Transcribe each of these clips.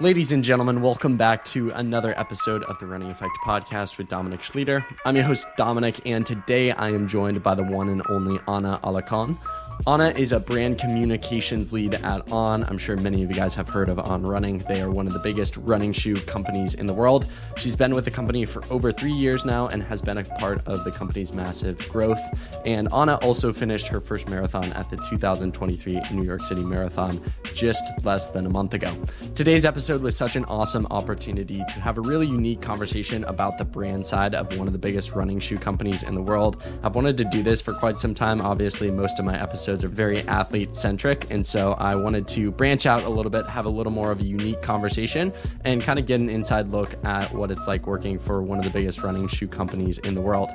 Ladies and gentlemen, welcome back to another episode of the Running Effect podcast with Dominic Schlueter. I'm your host, Dominic, and today I am joined by the one and only Ana Alarcon. Ana is a brand communications lead at On. I'm sure many of you guys have heard of On Running. They are one of the biggest running shoe companies in the world. She's been with the company for over three years now and has been a part of the company's massive growth. And Ana also finished her first marathon at the 2023 New York City Marathon just less than a month ago. Today's episode was such an awesome opportunity to have a really unique conversation about the brand side of one of the biggest running shoe companies in the world. I've wanted to do this for quite some time. Obviously, most of my episodes episodes are very athlete centric. And so I wanted to branch out a little bit, have a little more of a unique conversation, and kind of get an inside look at what it's like working for one of the biggest running shoe companies in the world.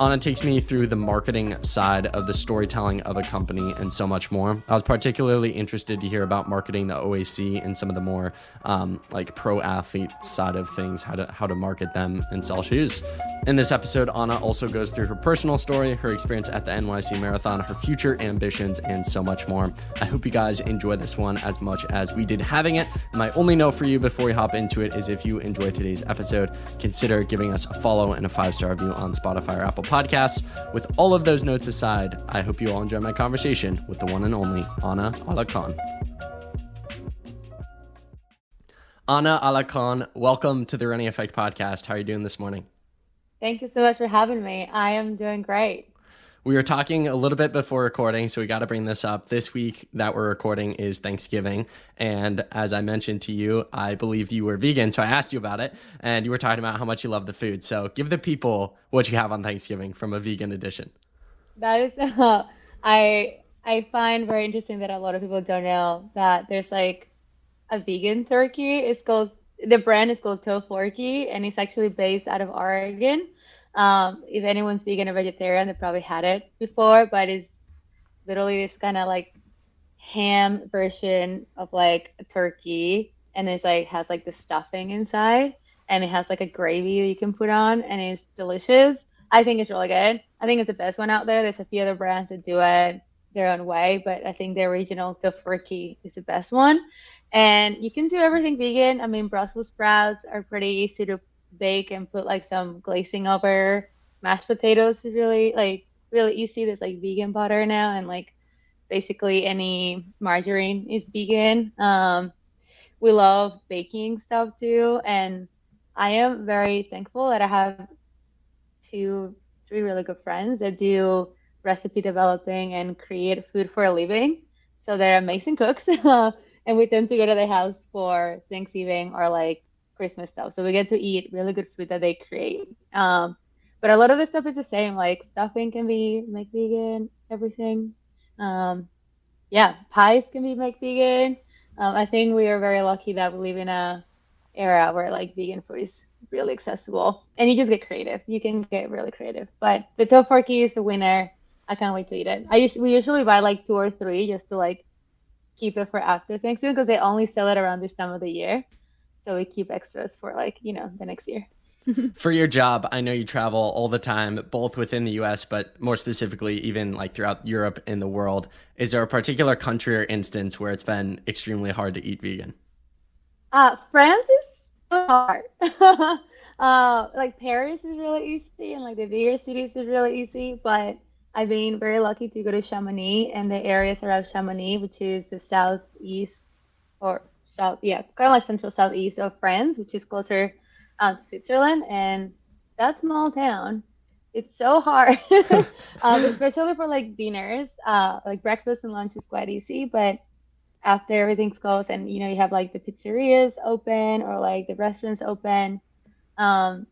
Ana takes me through the marketing side of the storytelling of a company and so much more. I was particularly interested to hear about marketing the OAC and some of the more um, like pro athlete side of things, how to how to market them and sell shoes. In this episode, Ana also goes through her personal story, her experience at the NYC Marathon, her future ambitions, and so much more. I hope you guys enjoy this one as much as we did having it. My only note for you before we hop into it is if you enjoyed today's episode, consider giving us a follow and a five star review on Spotify or Apple podcasts. With all of those notes aside, I hope you all enjoy my conversation with the one and only Ana Alarcon. Ana Alarcon, welcome to the Running Effect podcast. How are you doing this morning? Thank you so much for having me. I am doing great. We were talking a little bit before recording, so we got to bring this up. This week that we're recording is Thanksgiving. And as I mentioned to you, I believe you were vegan. So I asked you about it, and you were talking about how much you love the food. So give the people what you have on Thanksgiving from a vegan edition. That is, uh, I, I find very interesting that a lot of people don't know that there's like a vegan turkey. It's called, the brand is called Tofurky, and it's actually based out of Oregon um, if anyone's vegan or vegetarian, they probably had it before, but it's literally this kind of like ham version of like a turkey, and it's like has like the stuffing inside, and it has like a gravy that you can put on, and it's delicious. I think it's really good. I think it's the best one out there. There's a few other brands that do it their own way, but I think the original Tofurky is the best one. And you can do everything vegan. I mean, Brussels sprouts are pretty easy to bake and put like some glazing over mashed potatoes is really like really easy. There's like vegan butter now and like basically any margarine is vegan. Um, we love baking stuff too, and I am very thankful that I have two, three really good friends that do recipe developing and create food for a living. So they're amazing cooks, and we tend to go to their house for Thanksgiving or like Christmas stuff. So we get to eat really good food that they create. Um, but a lot of the stuff is the same. Like stuffing can be make vegan, everything. Um, yeah, pies can be make vegan. Um, I think we are very lucky that we live in a era where like vegan food is really accessible, and you just get creative. You can get really creative. But the Tofurky is a winner. I can't wait to eat it. I us- we usually buy like two or three just to like keep it for after Thanksgiving because they only sell it around this time of the year so we keep extras for like you know the next year. For your job i know you travel all the time both within the us but more specifically even like throughout europe and the world. Is there a particular country or instance where it's been extremely hard to eat vegan? Uh france is hard. Uh like paris is really easy and like the bigger cities is really easy but i've been very lucky to go to chamonix and the areas around chamonix which is the southeast or south, yeah, kind of like central southeast of France, which is closer uh, to Switzerland. And that small town, it's so hard, um, especially for like dinners. Uh, like breakfast and lunch is quite easy, but after everything's closed and you know you have like the pizzerias open or like the restaurants open, um,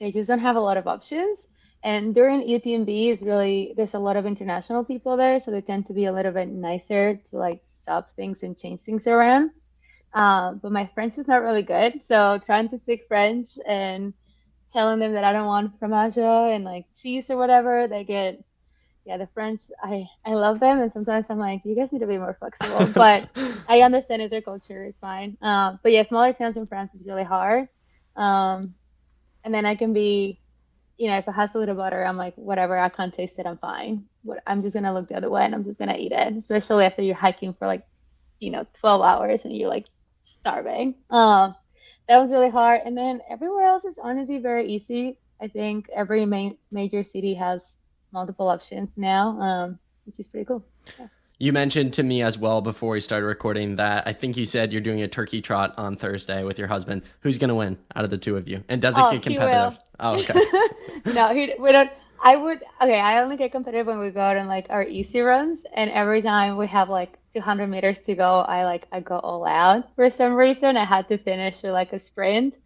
they just don't have a lot of options. And during UTMB is really there's a lot of international people there, so they tend to be a little bit nicer to like sub things and change things around. Um, but my French is not really good. So trying to speak French and telling them that I don't want fromage and like cheese or whatever, they get yeah, the French I I love them and sometimes I'm like, you guys need to be more flexible. but I understand it's their culture, it's fine. Um, but yeah, smaller towns in France is really hard. Um, and then I can be you know, if it has a little butter, I'm like, whatever, I can't taste it, I'm fine. What I'm just gonna look the other way and I'm just gonna eat it. Especially after you're hiking for like, you know, 12 hours and you're like starving. Um, that was really hard. And then everywhere else is honestly very easy. I think every major city has multiple options now, um, which is pretty cool. Yeah. You mentioned to me as well before we started recording that I think you said you're doing a turkey trot on Thursday with your husband. Who's going to win out of the two of you? And does it oh, get competitive? Oh, okay. no, he, we don't. I would. Okay, I only get competitive when we go out on like our easy runs, and every time we have like 200 meters to go, I like I go all out for some reason. I had to finish with like a sprint,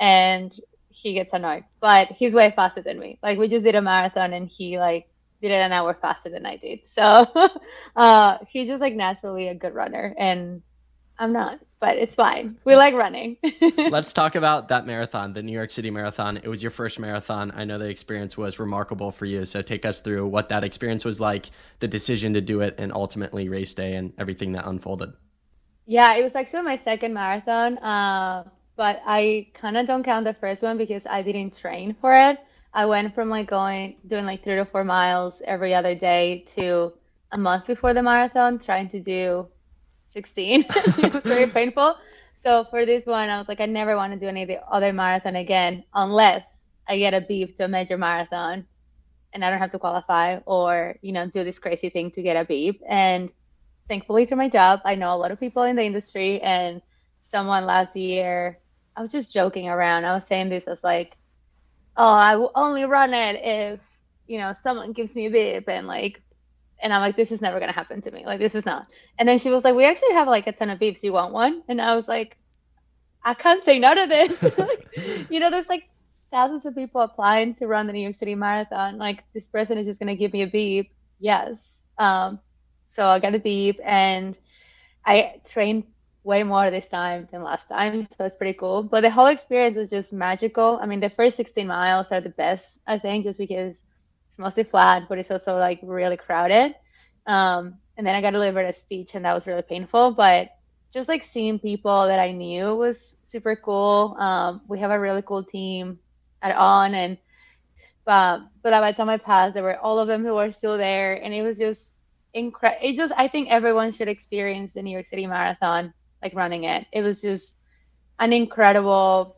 and he gets annoyed. But he's way faster than me. Like we just did a marathon, and he like did it an hour faster than I did. So uh, he's just like naturally a good runner, and I'm not, but it's fine. We like running. Let's talk about that marathon, the New York City Marathon. It was your first marathon. I know the experience was remarkable for you. So take us through what that experience was like, the decision to do it, and ultimately race day and everything that unfolded. Yeah, it was actually my second marathon, uh, but I kind of don't count the first one because I didn't train for it. I went from like going doing like three to four miles every other day to a month before the marathon trying to do 16. it was very painful. So for this one, I was like, I never want to do any of the other marathon again unless I get a beep to a major marathon and I don't have to qualify or, you know, do this crazy thing to get a beep. And thankfully for my job, I know a lot of people in the industry and someone last year, I was just joking around. I was saying this as like, oh, I will only run it if, you know, someone gives me a beep and like, and I'm like, this is never going to happen to me. Like, this is not. And then she was like, we actually have like a ton of beeps. You want one? And I was like, I can't say no to this. you know, there's like thousands of people applying to run the New York City Marathon. Like, this person is just going to give me a beep. Yes. Um, so I got a beep and I trained way more this time than last time. So it's pretty cool. But the whole experience was just magical. I mean, the first 16 miles are the best, I think, just because it's mostly flat, but it's also like really crowded. Um, and then I got a stitch, and that was really painful. But just like seeing people that I knew was super cool. Um, we have a really cool team at On, and uh, but by the time I passed, there were all of them who were still there, and it was just incredible. It just I think everyone should experience the New York City Marathon like running it. It was just an incredible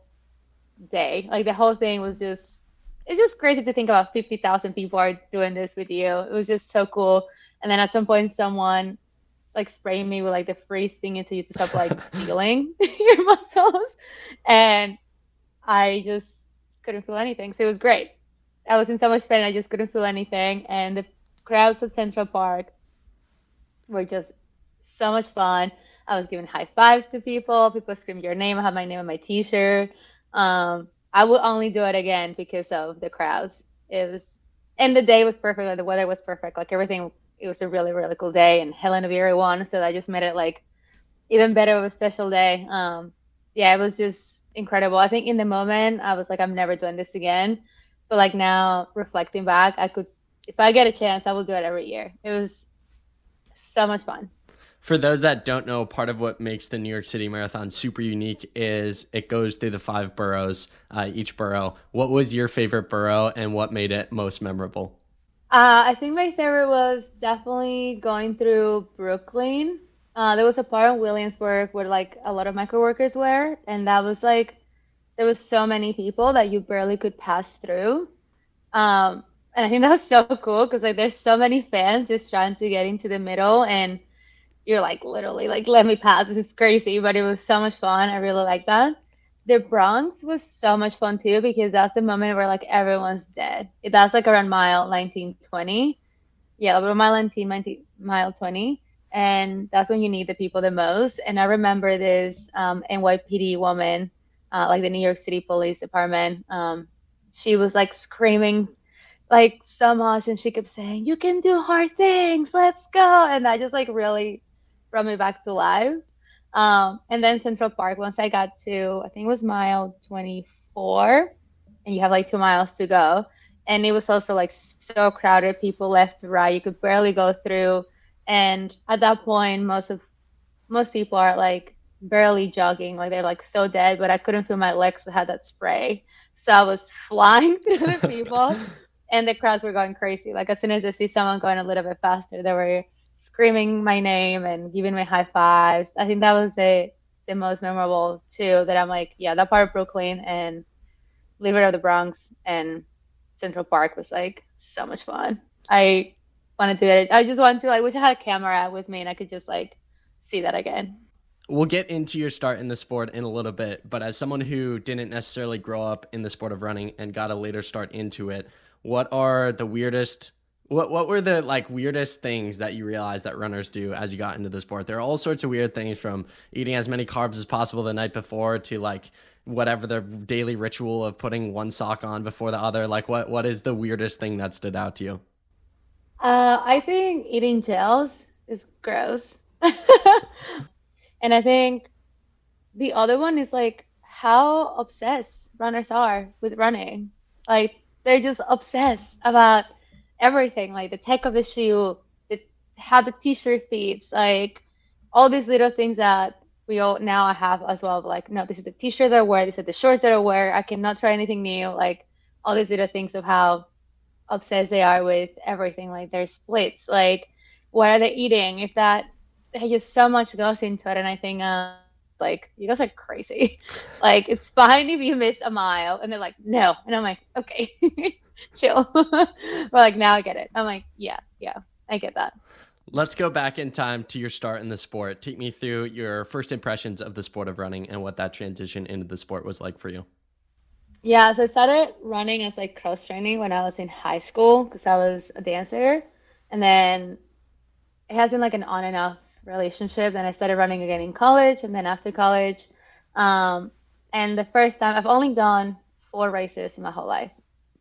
day. Like the whole thing was just it's just crazy to think about 50,000 people are doing this with you. It was just so cool. And then at some point someone like sprayed me with like the freeze thing until you to stop like feeling your muscles. And I just couldn't feel anything. So it was great. I was in so much pain I just couldn't feel anything. And the crowds at Central Park were just so much fun. I was giving high fives to people. People screamed your name. I had my name on my T-shirt. Um, I would only do it again because of the crowds. It was, and the day was perfect. Like the weather was perfect. Like everything, it was a really really cool day. And Hellen Obiri won, so that just made it like even better of a special day. Um, yeah, it was just incredible. I think in the moment I was like, I'm never doing this again. But like now reflecting back, I could, if I get a chance, I will do it every year. It was so much fun for those that don't know, part of what makes the New York City Marathon super unique is it goes through the five boroughs, uh, each borough. What was your favorite borough and what made it most memorable? Uh, I think my favorite was definitely going through Brooklyn. Uh, there was a part in Williamsburg where like a lot of micro workers were, and that was like there was so many people that you barely could pass through. Um, and I think that was so cool because like there's so many fans just trying to get into the middle and you're like literally like let me pass. This is crazy but it was so much fun. I really like that. The bronx was so much fun too because that's the moment where like everyone's dead. That's like around mile 1920 yeah around mile 19, 19 mile 20 and that's when you need the people the most. And i remember this um, nypd woman uh, like the new york city police department um, she was like screaming like so much. And she kept saying you can do hard things. Let's go. And i just like really brought me back to life. Um, and then Central Park, once I got to, I think it was mile 24, and you have like two miles to go. And it was also like so crowded, people left to right, you could barely go through. And at that point, most of most people are like barely jogging, like they're like so dead. But I couldn't feel my legs; I had that spray, so I was flying through the people, and the crowds were going crazy. Like as soon as I see someone going a little bit faster, they were screaming my name and giving me high fives. I think that was a the most memorable too. That I'm like, yeah, that part of Brooklyn and Liberty of the Bronx and Central Park was like so much fun. I want to do it. I just want to. I wish I had a camera with me and I could just like see that again. We'll get into your start in the sport in a little bit, but as someone who didn't necessarily grow up in the sport of running and got a later start into it, what are the weirdest what what were the like weirdest things that you realized that runners do as you got into the sport? There are all sorts of weird things from eating as many carbs as possible the night before to like whatever the daily ritual of putting one sock on before the other. Like what what is the weirdest thing that stood out to you? Uh, I think eating gels is gross. and I think the other one is like how obsessed runners are with running. Like they're just obsessed about everything, like the tech of the shoe, the how the t-shirt fits, like all these little things that we all now have as well. Like, no, this is the t-shirt that I wear, these are the shorts that I wear. I cannot try anything new. Like all these little things of how obsessed they are with everything. Like their splits, like what are they eating? If that just so much goes into it, and I think. Uh, like you guys are crazy like it's fine if you miss a mile and they're like no and i'm like okay chill but like now i get it i'm like yeah yeah i get that let's go back in time to your start in the sport take me through your first impressions of the sport of running and what that transition into the sport was like for you yeah so i started running as like cross training when i was in high school because i was a dancer and then it has been like an on and off relationship. Then I started running again in college and then after college. Um, and the first time I've only done four races in my whole life.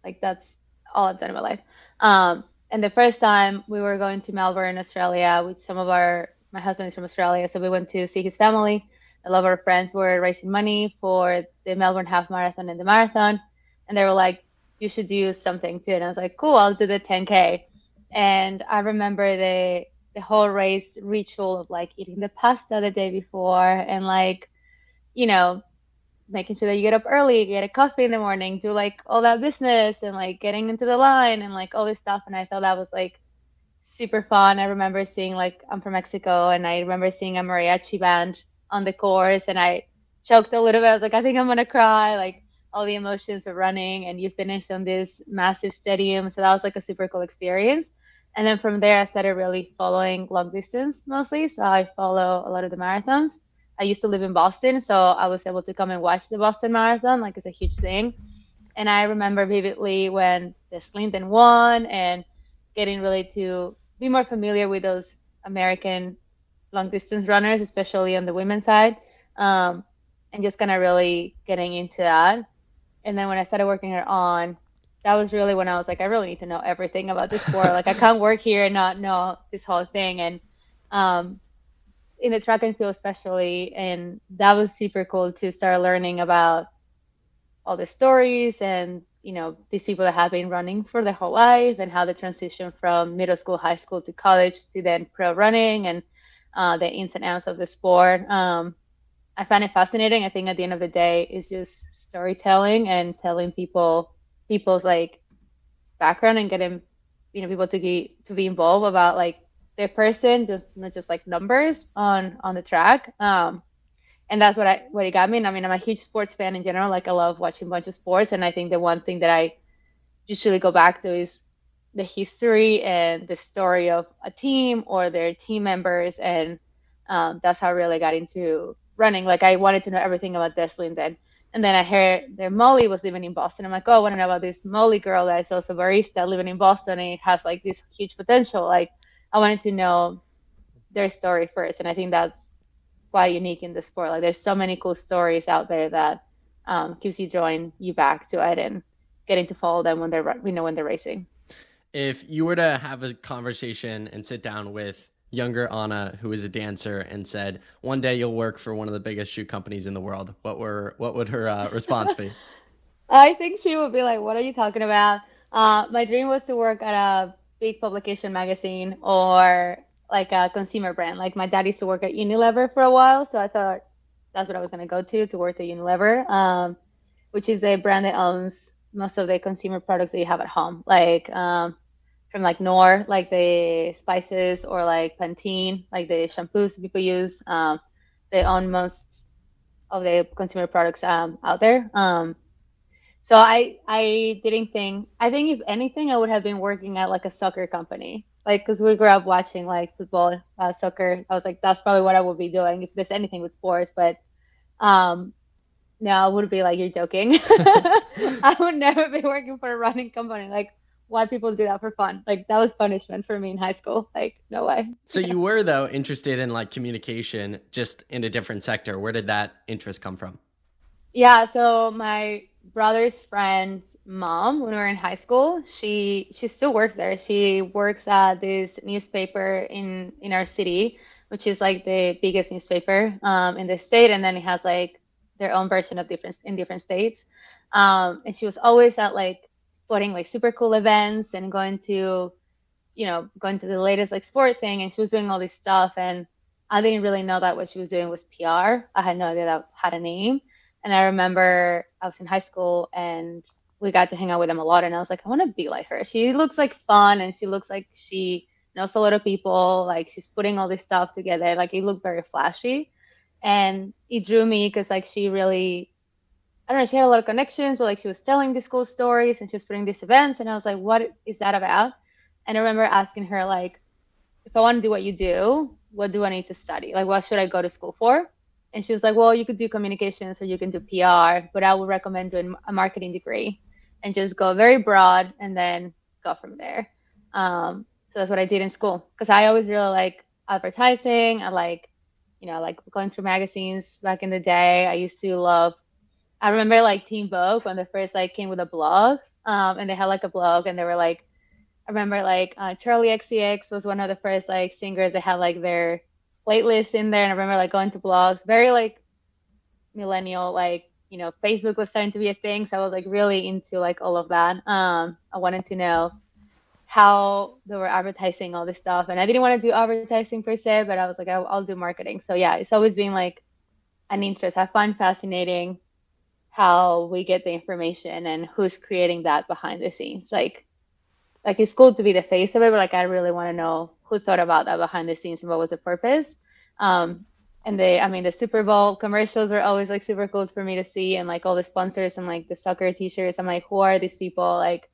Like that's all I've done in my life. Um, and the first time we were going to Melbourne, Australia with some of our, my husband is from Australia. So we went to see his family. A lot of our friends were raising money for the Melbourne half marathon and the marathon. And they were like, you should do something too. And I was like, cool, I'll do the 10K. And I remember they the whole race ritual of like eating the pasta the day before and like, you know, making sure that you get up early, get a coffee in the morning, do like all that business and like getting into the line and like all this stuff. And I thought that was like super fun. I remember seeing like I'm from Mexico and I remember seeing a mariachi band on the course and I choked a little bit. I was like, I think I'm gonna cry. Like all the emotions of running and you finish on this massive stadium. So that was like a super cool experience. And then from there, I started really following long distance mostly. So I follow a lot of the marathons. I used to live in Boston, so I was able to come and watch the Boston Marathon. Like it's a huge thing. And I remember vividly when Des Linden won and getting really to be more familiar with those American long distance runners, especially on the women's side, um, and just kind of really getting into that. And then when I started working here on, that was really when I was like, I really need to know everything about this sport. like I can't work here and not know this whole thing. And um, in the track and field especially, and that was super cool to start learning about all the stories and you know these people that have been running for their whole life and how the transition from middle school, high school to college to then pro running and uh, the ins and outs of the sport. Um, I find it fascinating. I think at the end of the day, it's just storytelling and telling people people's like background and getting you know people to be to be involved about like their person just not just like numbers on on the track um and that's what i what it got me and i mean i'm a huge sports fan in general like i love watching a bunch of sports and i think the one thing that i usually go back to is the history and the story of a team or their team members and um, that's how i really got into running like i wanted to know everything about Des Linden. and then I heard that Molly was living in Boston. I'm like, oh, I want to know about this Molly girl that is also barista living in Boston and it has like this huge potential. Like, I wanted to know their story first, and I think that's quite unique in the sport. Like, there's so many cool stories out there that um, keeps you drawing you back to it and getting to follow them when they're you know when they're racing. If you were to have a conversation and sit down with younger Ana, who is a dancer, and said, "One day you'll work for one of the biggest shoe companies in the world," what were what would her uh, response be? I think she would be like, "What are you talking about?" Uh, my dream was to work at a big publication magazine or like a consumer brand. Like my dad used to work at Unilever for a while, so I thought that's what I was gonna go to to work at Unilever, um, which is a brand that owns most of the consumer products that you have at home, like um, from like Knorr, like the spices, or like Pantene, like the shampoos people use. Um, they own most of the consumer products um, out there. So I I didn't think I think if anything I would have been working at like a soccer company like because we grew up watching like football uh, soccer I was like that's probably what I would be doing if there's anything with sports but um no I would be like you're joking I would never be working for a running company like why people do that for fun. Like that was punishment for me in high school. Like no way. so you were though interested in like communication, just in a different sector. Where did that interest come from? Yeah. So my brother's friend's mom, when we were in high school, she she still works there. She works at this newspaper in in our city, which is like the biggest newspaper um, in the state, and then it has like their own version of different in different states. Um, and she was always at like putting like super cool events and going to, you know, going to the latest like sport thing. And she was doing all this stuff. And I didn't really know that what she was doing was PR. I had no idea that had a name. And I remember I was in high school and we got to hang out with them a lot. And I was like, I want to be like her. She looks like fun and she looks like she knows a lot of people. Like she's putting all this stuff together. Like it looked very flashy. And it drew me because like she really I don't know, she had a lot of connections, but like she was telling these cool stories and she was putting these events. And I was like, what is that about? And I remember asking her, like, if I want to do what you do, what do I need to study? Like, what should I go to school for? And she was like, well, you could do communications or you can do PR, but I would recommend doing a marketing degree and just go very broad and then go from there. Um, so that's what I did in school because I always really like advertising. I like, you know, like going through magazines back in the day. I used to love I remember like Teen Vogue when they first like came with a blog, um, and they had like a blog, and they were like, I remember like uh, Charli XCX was one of the first like singers that had like their playlist in there, and I remember like going to blogs, very like millennial, like you know, Facebook was starting to be a thing, so I was like really into like all of that. Um, I wanted to know how they were advertising all this stuff, and I didn't want to do advertising per se, but I was like, I'll, I'll do marketing. So yeah, it's always been like an interest. I find fascinating how we get the information and who's creating that behind the scenes. Like, like it's cool to be the face of it, but like I really want to know who thought about that behind the scenes and what was the purpose. Um, and they, I mean, the Super Bowl commercials were always like super cool for me to see, and like all the sponsors and like the soccer T-shirts. I'm like, who are these people? Like,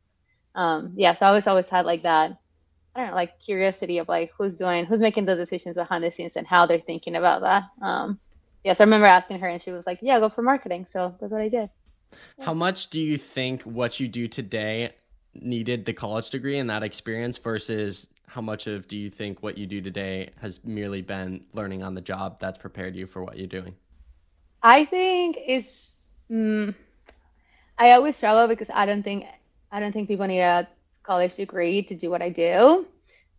um, yeah. So I always always had like that. I don't know, like curiosity of like who's doing, who's making those decisions behind the scenes and how they're thinking about that. Um, yes, I remember asking her, and she was like, "Yeah, go for marketing." So that's what I did. How much do you think what you do today needed the college degree and that experience versus how much of do you think what you do today has merely been learning on the job that's prepared you for what you're doing? I think it's. Mm, I always struggle because I don't think I don't think people need a college degree to do what I do.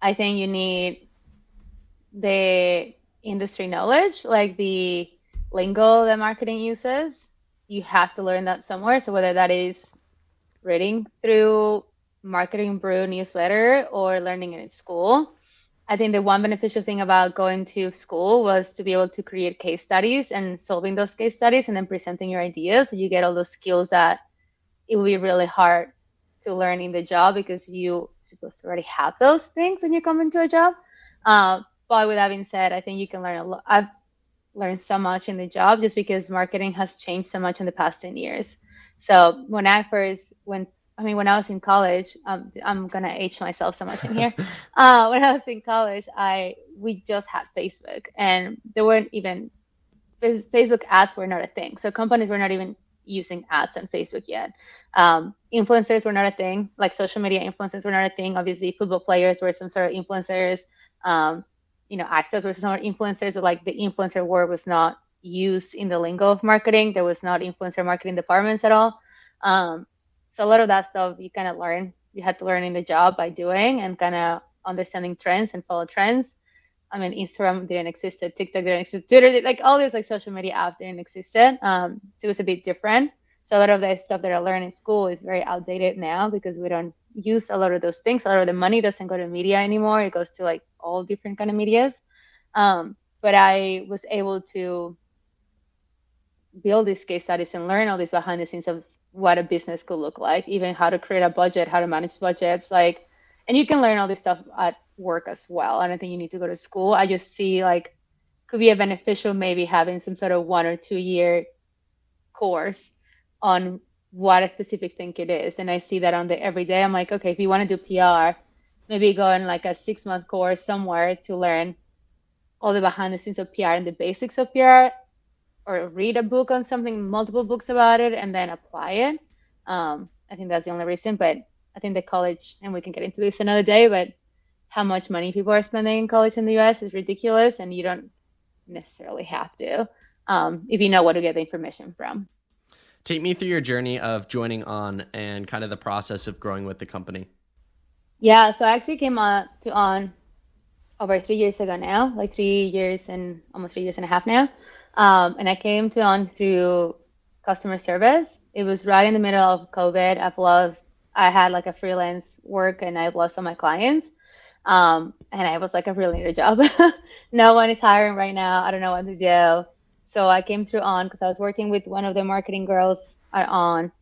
I think you need the industry knowledge, like the lingo that marketing uses. You have to learn that somewhere. So whether that is reading through Marketing Brew newsletter or learning it in school. I think the one beneficial thing about going to school was to be able to create case studies and solving those case studies and then presenting your ideas. So you get all those skills that it will be really hard to learn in the job because you supposed to already have those things when you come into a job. Uh, but with that being said, I think you can learn a lot. I've learned so much in the job just because marketing has changed so much in the past 10 years. So when I first went, I mean, when I was in college, um, I'm gonna age myself so much in here. uh, when I was in college, I we just had Facebook, and there weren't even Facebook ads were not a thing. So companies were not even using ads on Facebook yet. Um, influencers were not a thing. Like social media influencers were not a thing. Obviously, football players were some sort of influencers. Um, you know, actors were some sort of influencers, but like the influencer word was not used in the lingo of marketing. There was not influencer marketing departments at all. Um, so a lot of that stuff you kind of learn. You had to learn in the job by doing and kind of understanding trends and follow trends. I mean, Instagram didn't exist, TikTok didn't exist, Twitter, like all these like social media apps didn't exist. Um, so it was a bit different. So a lot of the stuff that I learned in school is very outdated now because we don't use a lot of those things. A lot of the money doesn't go to media anymore. It goes to like all different kind of medias. Um, but I was able to build these case studies and learn all these behind the scenes of what a business could look like, even how to create a budget, how to manage budgets, like, and you can learn all this stuff at work as well. I don't think you need to go to school. I just see like could be a beneficial maybe having some sort of one or two year course on what a specific thing it is. And I see that on the everyday. I'm like, okay, if you want to do PR, maybe go in like a six month course somewhere to learn all the behind the scenes of PR and the basics of PR, or read a book on something, multiple books about it, and then apply it. Um, I think that's the only reason. But I think the college, and we can get into this another day, but how much money people are spending in college in the US is ridiculous, and you don't necessarily have to um, if you know where to get the information from. Take me through your journey of joining on and kind of the process of growing with the company. Yeah, so I actually came on to on over three years ago now, like three years and almost three years and a half now. Um, and I came to on through customer service. It was right in the middle of COVID. I've lost, I had like a freelance work and I lost all my clients. Um, and I was like, I really need a job. no one is hiring right now. I don't know what to do. So I came through On because I was working with one of the marketing girls at On.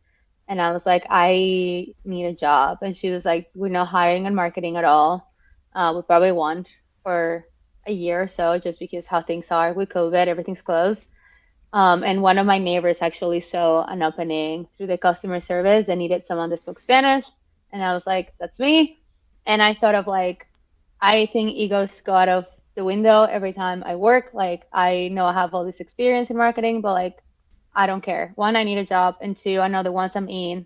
And I was like, I need a job. And she was like, We're not hiring in marketing at all. Uh, we probably won't for a year or so just because how things are with COVID, everything's closed. Um, and one of my neighbors actually saw an opening through the customer service and needed someone that spoke Spanish. And I was like, That's me. And I thought of like, I think egos go out of the window every time I work. Like I know I have all this experience in marketing, but like I don't care. One, I need a job, and two, I know that once I'm in,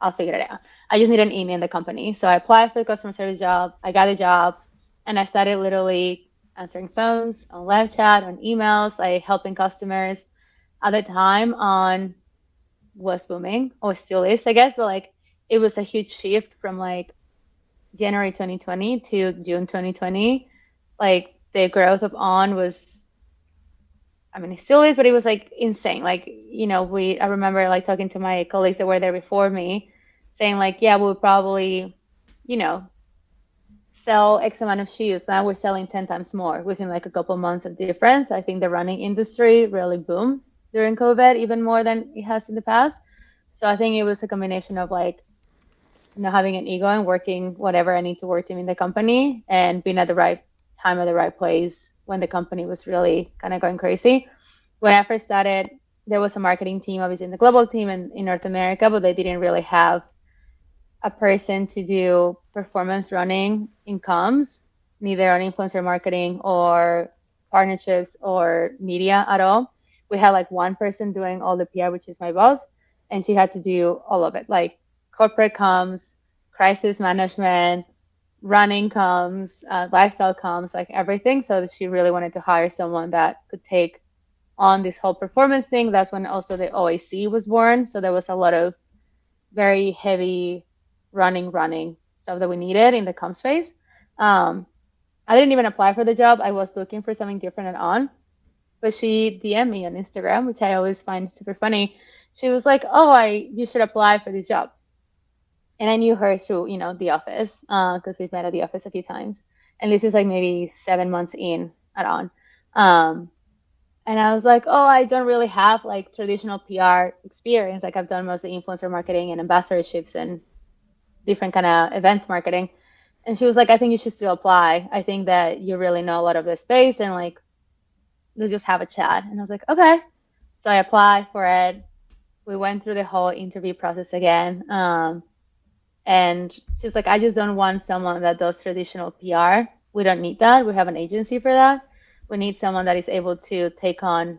I'll figure it out. I just need an in in the company. So I applied for the customer service job. I got a job, and I started literally answering phones, on live chat, on emails, like helping customers. At the time, on was booming, or still is, I guess, but like it was a huge shift from like January 2020 to June 2020 like the growth of on was I mean, it still is, but it was like insane. Like, you know, we, I remember like talking to my colleagues that were there before me saying like, yeah, we'll probably, you know, sell X amount of shoes. Now we're selling 10 times more within like a couple months of difference. I think the running industry really boomed during COVID even more than it has in the past. So I think it was a combination of like, you know, having an ego and working whatever I need to work in the company and being at the right time at the right place when the company was really kind of going crazy. When I first started, there was a marketing team, obviously in the global team and in North America, but they didn't really have a person to do performance running in comms, neither on influencer marketing or partnerships or media at all. We had like one person doing all the PR, which is my boss, and she had to do all of it, like corporate comms, crisis management, running comms, uh, lifestyle comms, like everything. So she really wanted to hire someone that could take on this whole performance thing. That's when also the OAC was born. So there was a lot of very heavy running, running stuff that we needed in the com space. Um, I didn't even apply for the job. I was looking for something different and on, but she DM'd me on Instagram, which I always find super funny. She was like, "Oh, I you should apply for this job." and I knew her through, you know, the office because uh, we've met at the office a few times. And this is like maybe seven months in at on. Um, and I was like, oh, I don't really have like traditional PR experience. Like I've done mostly influencer marketing and ambassadorships and different kind of events marketing. And she was like, I think you should still apply. I think that you really know a lot of the space and like, let's just have a chat. And I was like, okay. So I applied for it. We went through the whole interview process again. Um, and she's like, I just don't want someone that does traditional PR. We don't need that. We have an agency for that. We need someone that is able to take on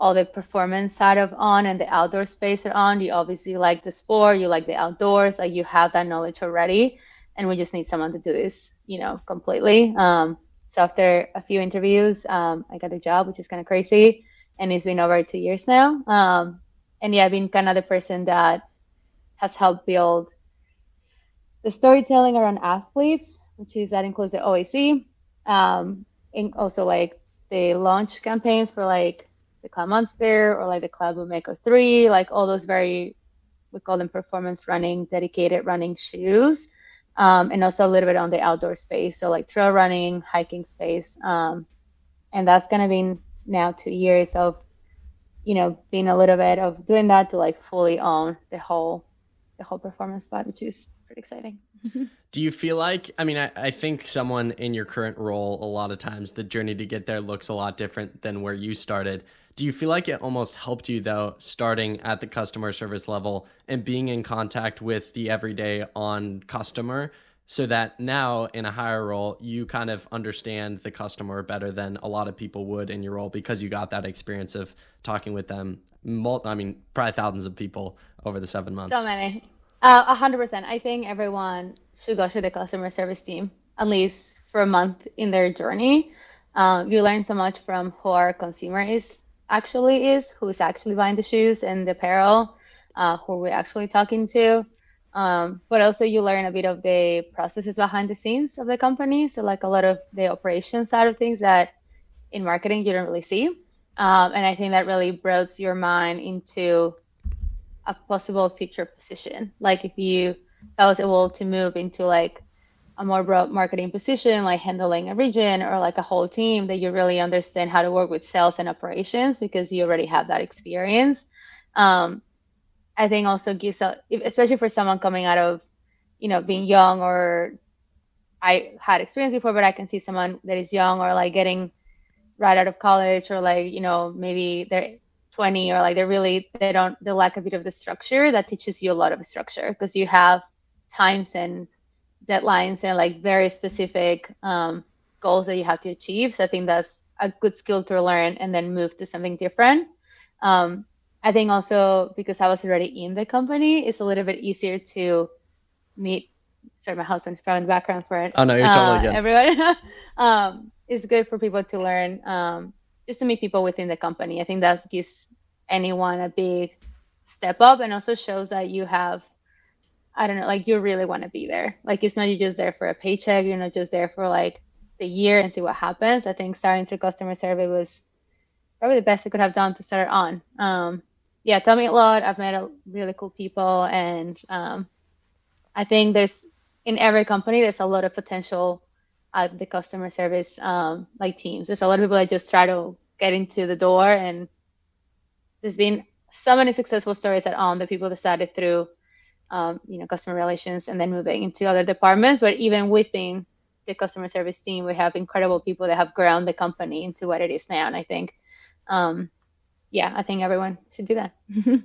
all the performance side of on and the outdoor space at on. You obviously like the sport, you like the outdoors, like you have that knowledge already. And we just need someone to do this, you know, completely. Um, so after a few interviews, um, I got the job, which is kind of crazy. And it's been over two years now. Um, and yeah, I've been kind of the person that has helped build the storytelling around athletes, which is that includes the OAC, um, and also like the launch campaigns for like the Cloud Monster or like the Cloud Mako 3, like all those very, we call them performance running, dedicated running shoes. Um, and also a little bit on the outdoor space. So like trail running, hiking space. Um, and that's going to be now two years of, you know, being a little bit of doing that to like fully own the whole, the whole performance spot, which is pretty exciting. Do you feel like, I mean, I, I think someone in your current role, a lot of times the journey to get there looks a lot different than where you started. Do you feel like it almost helped you, though, starting at the customer service level and being in contact with the everyday on customer? So that now in a higher role, you kind of understand the customer better than a lot of people would in your role because you got that experience of talking with them. I mean, probably thousands of people over the seven months. So many. Uh, a hundred percent. I think everyone should go through the customer service team at least for a month in their journey. Um, you learn so much from who our consumer is actually is, who's actually buying the shoes and the apparel, uh, who we're actually talking to. Um, but also you learn a bit of the processes behind the scenes of the company. So like a lot of the operation side of things that in marketing you don't really see. Um, and I think that really broads your mind into a possible future position. Like if you if I was able to move into like a more broad marketing position, like handling a region or like a whole team, that you really understand how to work with sales and operations because you already have that experience. Um, I think also gives especially for someone coming out of, you know, being young or I had experience before, but I can see someone that is young or like getting right out of college or like, you know, maybe they're 20 or like they're really they don't they lack a bit of the structure that teaches you a lot of structure because you have times and deadlines and like very specific um, goals that you have to achieve. So i think that's a good skill to learn and then move to something different. Um, i think also because i was already in the company it's a little bit easier to meet sorry my husband's probably in the background for it. Oh no you're totally uh, good. everyone. Um, it's good for people to learn um, just to meet people within the company. I think that gives anyone a big step up and also shows that you have I don't know, like you really want to be there. Like it's not you just there for a paycheck, you're not just there for like the year and see what happens. I think starting through customer service was probably the best I could have done to start on. Um, yeah, taught me a lot. I've met a, really cool people, and um, I think there's in every company there's a lot of potential at the customer service um, like teams. There's a lot of people that just try to get into the door, and there's been so many successful stories at On The people decided through, um, you know, customer relations and then moving into other departments. But even within the customer service team, we have incredible people that have grown the company into what it is now. And I think, um, yeah, I think everyone should do that.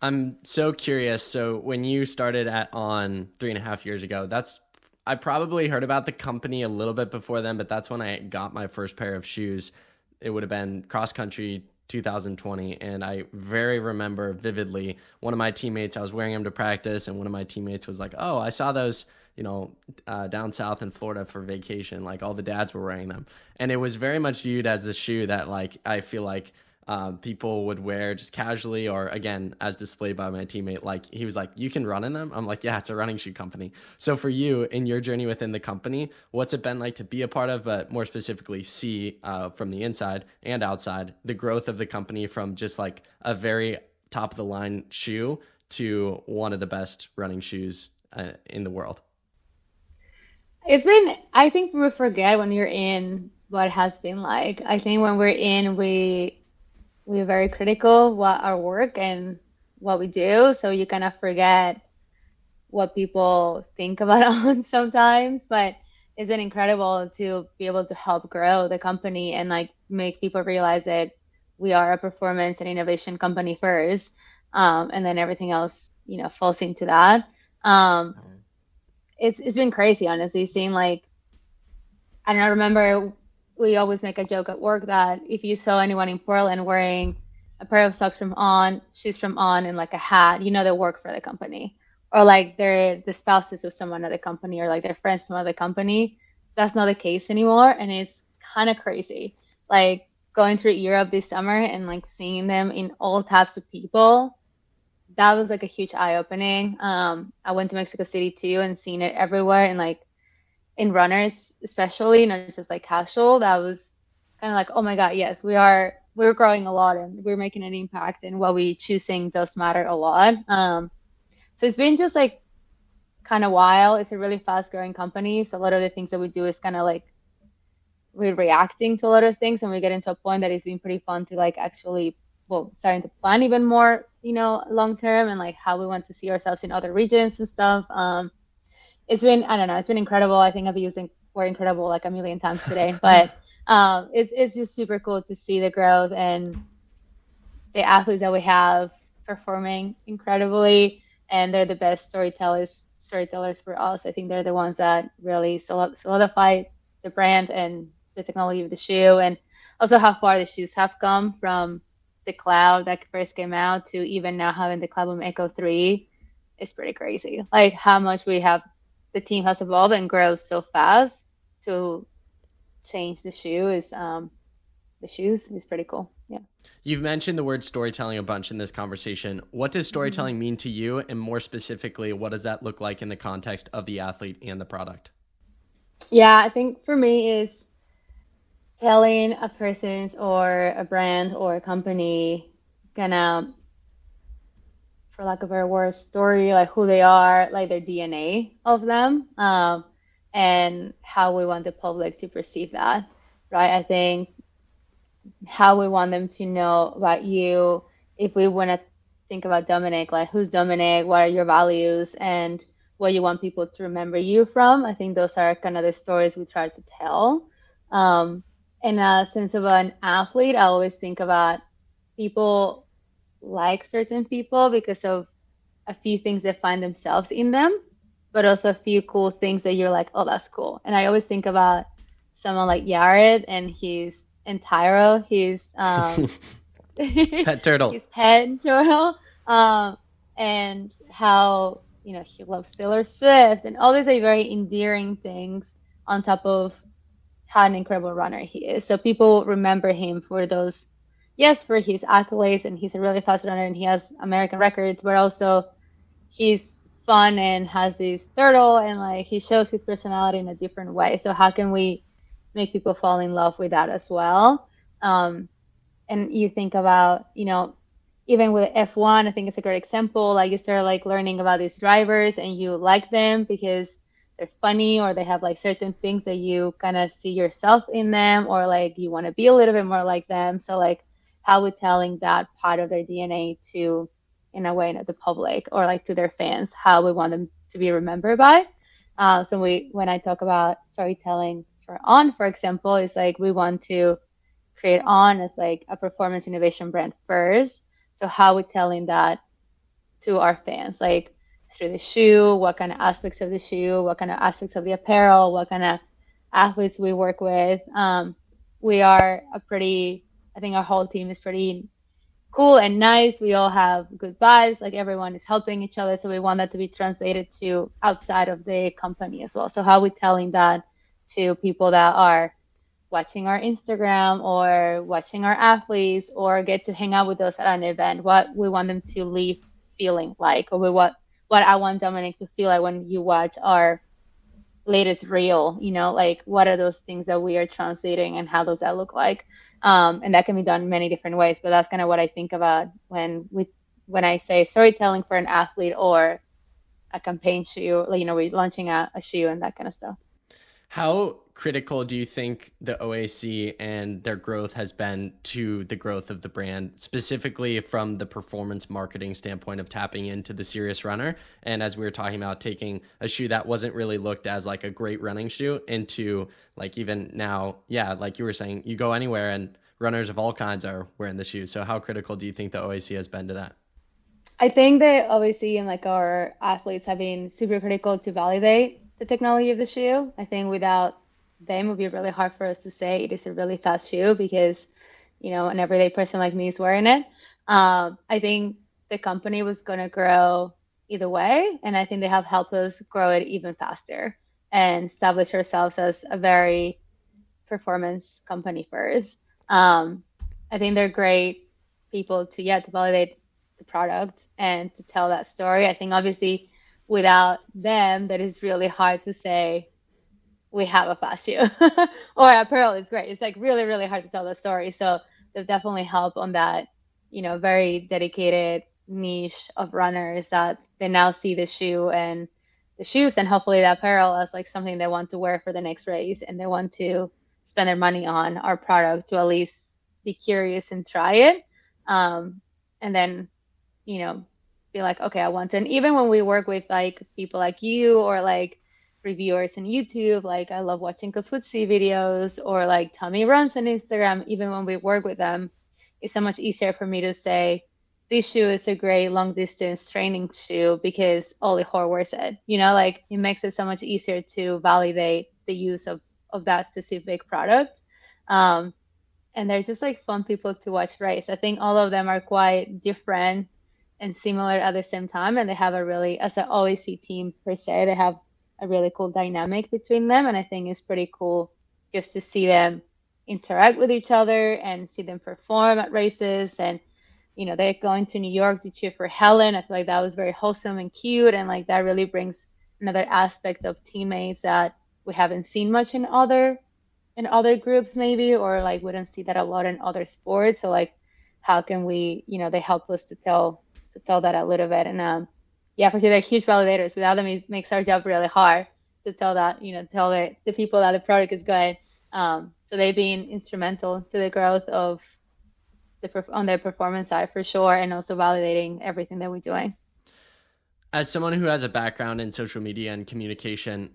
I'm so curious. So when you started at On three and a half years ago, that's I probably heard about the company a little bit before then, but that's when I got my first pair of shoes. It would have been cross country 2020 and i very remember vividly one of my teammates i was wearing them to practice and one of my teammates was like oh i saw those you know uh, down south in florida for vacation like all the dads were wearing them and it was very much viewed as the shoe that like i feel like uh, people would wear just casually or again as displayed by my teammate like he was like you can run in them? I'm like yeah it's a running shoe company. So for you in your journey within the company what's it been like to be a part of but more specifically see uh, from the inside and outside the growth of the company from just like a very top of the line shoe to one of the best running shoes uh, in the world? It's been i think we forget when you're in what has been like. I think when we're in we we're very critical what our work and what we do so you kind of forget what people think about us sometimes but it's been incredible to be able to help grow the company and like make people realize that we are a performance and innovation company first um, and then everything else you know falls into that. Um, it's, it's been crazy honestly. Seeing like i don't know, remember we always make a joke at work that if you saw anyone in Portland wearing a pair of socks from On, shoes from On, and like a hat, you know they work for the company, or like they're the spouses of someone at the company, or like they're friends from other company. That's not the case anymore, and it's kind of crazy. Like going through Europe this summer and like seeing them in all types of people. That was like a huge eye opening. Um, I went to Mexico City too and seeing it everywhere and like in runners especially not just like casual that was kind of like oh my god yes we are we're growing a lot and we're making an impact and what we choosing does matter a lot. Um, so it's been just like kind of wild. It's a really fast growing company so a lot of the things that we do is kind of like we're reacting to a lot of things and we get into a point that it's been pretty fun to like actually well starting to plan even more you know long term and like how we want to see ourselves in other regions and stuff. Um, it's been I don't know, it's been incredible. I think I've used the word incredible like a million times today, but um, it's it's just super cool to see the growth and the athletes that we have performing incredibly, and they're the best storytellers storytellers for us. I think they're the ones that really solidify the brand and the technology of the shoe, and also how far the shoes have come from the cloud that first came out to even now having the Cloudboom Echo 3 is pretty crazy. Like how much we have, the team has evolved and grown so fast to change the shoe is um, the shoes is pretty cool. Yeah. You've mentioned the word storytelling a bunch in this conversation. What does storytelling mm-hmm. mean to you? And more specifically, what does that look like in the context of the athlete and the product? Yeah, I think for me is telling a person's or a brand or a company gonna for lack of a better word story like who they are like their dna of them um, and how we want the public to perceive that right? I think how we want them to know about you if we want to think about dominic like who's dominic what are your values and what you want people to remember you from i think those are kind of the stories we try to tell. Um, in a sense of an athlete, I always think about people like certain people because of a few things that find themselves in them, but also a few cool things that you're like, oh, that's cool. And I always think about someone like Yared and his and Tyro, his um, pet turtle, his pet turtle, um, and how you know he loves Taylor Swift and all these are very endearing things on top of how an incredible runner he is. So people remember him for those, yes, for his accolades, and he's a really fast runner and he has American records, but also he's fun and has this turtle and like he shows his personality in a different way. So how can we make people fall in love with that as well? Um, and you think about, you know, even with F1, I think it's a great example. Like you start like learning about these drivers and you like them because they're funny or they have like certain things that you kind of see yourself in them or like you want to be a little bit more like them so like how we telling that part of their dna to in a way the public or like to their fans how we want them to be remembered by uh, so we when i talk about storytelling for on for example is like we want to create on as like a performance innovation brand first so how we telling that to our fans like through the shoe, what kind of aspects of the shoe, what kind of aspects of the apparel, what kind of athletes we work with. Um, we are a pretty, I think our whole team is pretty cool and nice. We all have good vibes. Like everyone is helping each other. So we want that to be translated to outside of the company as well. So how are we telling that to people that are watching our Instagram or watching our athletes or get to hang out with us at an event? What we want them to leave feeling like or what what I want Dominic to feel like when you watch our latest reel, you know, like what are those things that we are translating and how does that look like? Um, and that can be done many different ways, but that's kind of what I think about when we when I say storytelling for an athlete or a campaign shoe, you know, we're launching a, a shoe and that kind of stuff. How critical do you think the OAC and their growth has been to the growth of the brand, specifically from the performance marketing standpoint of tapping into the serious runner? And as we were talking about, taking a shoe that wasn't really looked as like a great running shoe into like even now, yeah, like you were saying, you go anywhere and runners of all kinds are wearing the shoes. So how critical do you think the OAC has been to that? I think that obviously and like our athletes have been super critical to validate the technology of the shoe. I think without them, it would be really hard for us to say it is a really fast shoe because, you know, an everyday person like me is wearing it. Um, I think the company was going to grow either way, and I think they have helped us grow it even faster and establish ourselves as a very performance company first. Um, I think they're great people to yeah to validate the product and to tell that story. I think obviously without them, that is really hard to say we have a fast shoe or apparel is great. It's like really, really hard to tell the story. So they've definitely helped on that, you know, very dedicated niche of runners that they now see the shoe and the shoes and hopefully the apparel as like something they want to wear for the next race and they want to spend their money on our product to at least be curious and try it. Um, and then, you know, like, okay, I want to. And even when we work with like people like you or like reviewers on YouTube. Like I love watching Kofuzi videos or like Tommy runs on Instagram. Even when we work with them, it's so much easier for me to say this shoe is a great long distance training shoe because Ollie wears it. You know, like it makes it so much easier to validate the use of of that specific product. Um, and they're just like fun people to watch race. I think all of them are quite different and similar at the same time, and they have a really, as an OAC team per se, they have a really cool dynamic between them, and I think it's pretty cool just to see them interact with each other and see them perform at races. And you know they're going to new york to cheer for Hellen. I feel like that was very wholesome and cute and like that really brings another aspect of teammates that we haven't seen much in other in other groups maybe or like we don't see that a lot in other sports. So like how can we you know they help us to tell tell that a little bit. And um yeah for sure they're huge validators. Without them it makes our job really hard to tell that you know tell the, the people that the product is good. Um so they've been instrumental to the growth of the on the performance side for sure and also validating everything that we're doing. As someone who has a background in social media and communication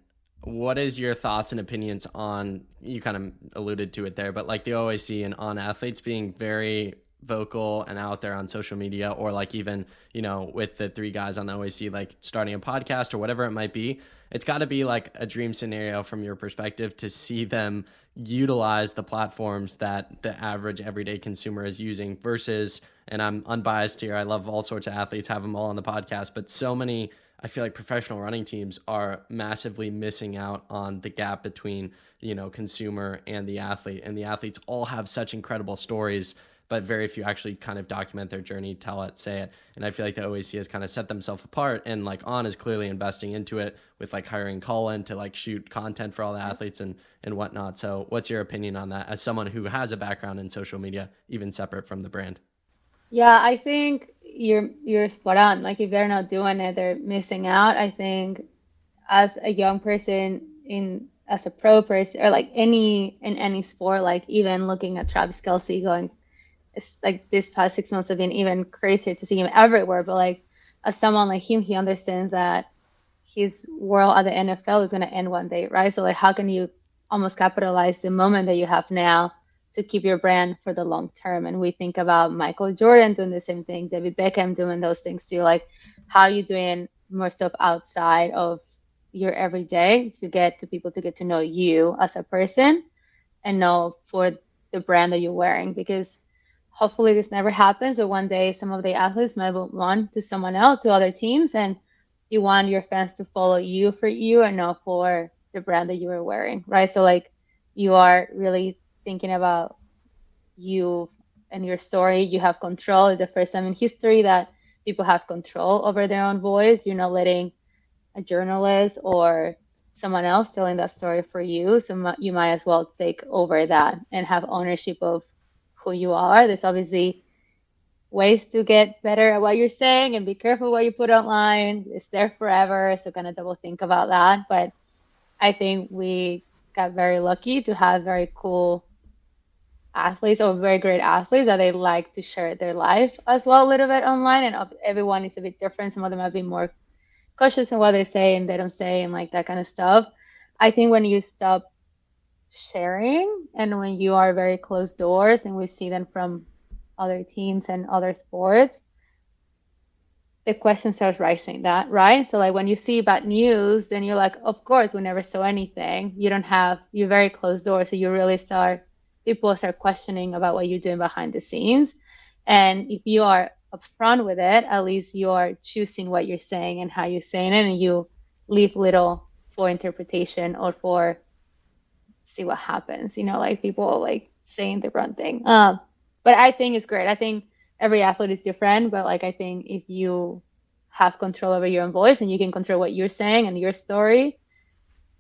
what is your thoughts and opinions on you kind of alluded to it there but like the OAC and on athletes being very vocal and out there on social media or like even you know with the three guys on the OAC like starting a podcast or whatever it might be it's got to be like a dream scenario from your perspective to see them utilize the platforms that the average everyday consumer is using versus and I'm unbiased here I love all sorts of athletes have them all on the podcast but so many I feel like professional running teams are massively missing out on the gap between, you know, consumer and the athlete. And the athletes all have such incredible stories, but very few actually kind of document their journey, tell it, say it. And I feel like the OAC has kind of set themselves apart and like on is clearly investing into it with like hiring Colin to like shoot content for all the athletes and and whatnot. So what's your opinion on that as someone who has a background in social media, even separate from the brand? Yeah, I think you're you're spot on. Like if they're not doing it, they're missing out. I think as a young person in as a pro person or like any in any sport, like even looking at Travis Kelce going, it's like this past six months have been even crazier to see him everywhere. But like as someone like him, he understands that his world at the NFL is going to end one day, right? So like how can you almost capitalize the moment that you have now to keep your brand for the long term. And we think about Michael Jordan doing the same thing, David Beckham doing those things too. Like, how are you doing more stuff outside of your everyday to get to people to get to know you as a person and know for the brand that you're wearing? Because hopefully this never happens, but one day some of the athletes might move on to someone else, to other teams, and you want your fans to follow you for you and not for the brand that you are wearing, right? So like you are really thinking about you and your story. You have control. It's the first time in history that people have control over their own voice. You're not letting a journalist or someone else telling that story for you. So you might as well take over that and have ownership of who you are. There's obviously ways to get better at what you're saying and be careful what you put online. It's there forever. So kind of double think about that. But I think we got very lucky to have very cool athletes or very great athletes that they like to share their life as well a little bit online and everyone is a bit different some of them have been more cautious in what they say and they don't say and like that kind of stuff i think when you stop sharing and when you are very closed doors and we see them from other teams and other sports the question starts rising that right so like when you see bad news then you're like of course we never saw anything you don't have you're very closed doors so you really start people start questioning about what you're doing behind the scenes. And if you are upfront with it, at least you are choosing what you're saying and how you're saying it, and you leave little for interpretation or for see what happens. You know, like people like saying the wrong thing. Um, but I think it's great. I think every athlete is different, but like I think if you have control over your own voice and you can control what you're saying and your story,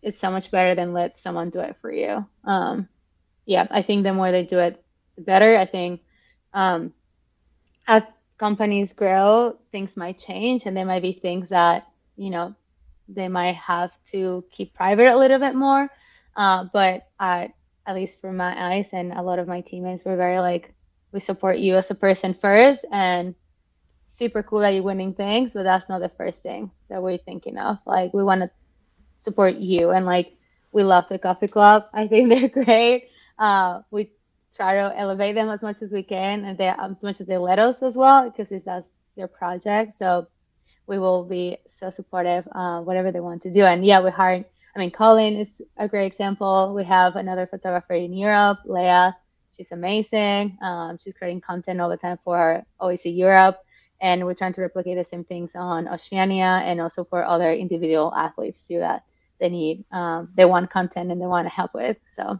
it's so much better than let someone do it for you. Um, yeah, I think the more they do it, the better. I think um, as companies grow, things might change, and there might be things that you know they might have to keep private a little bit more. Uh, but at least for my eyes and a lot of my teammates, we're very like we support you as a person first, and super cool that you're winning things, but that's not the first thing that we're thinking of. Like we want to support you. And like we love the coffee club. I think they're great. Uh, we try to elevate them as much as we can and they as much as they let us as well because it's that's their project. So we will be so supportive, uh, whatever they want to do. And yeah, we're hiring. I mean, Colin is a great example. We have another photographer in Europe, Leah. She's amazing. Um, she's creating content all the time for OAC Europe. And we're trying to replicate the same things on Oceania and also for other individual athletes too that they need. Um, they want content and they want to help with. So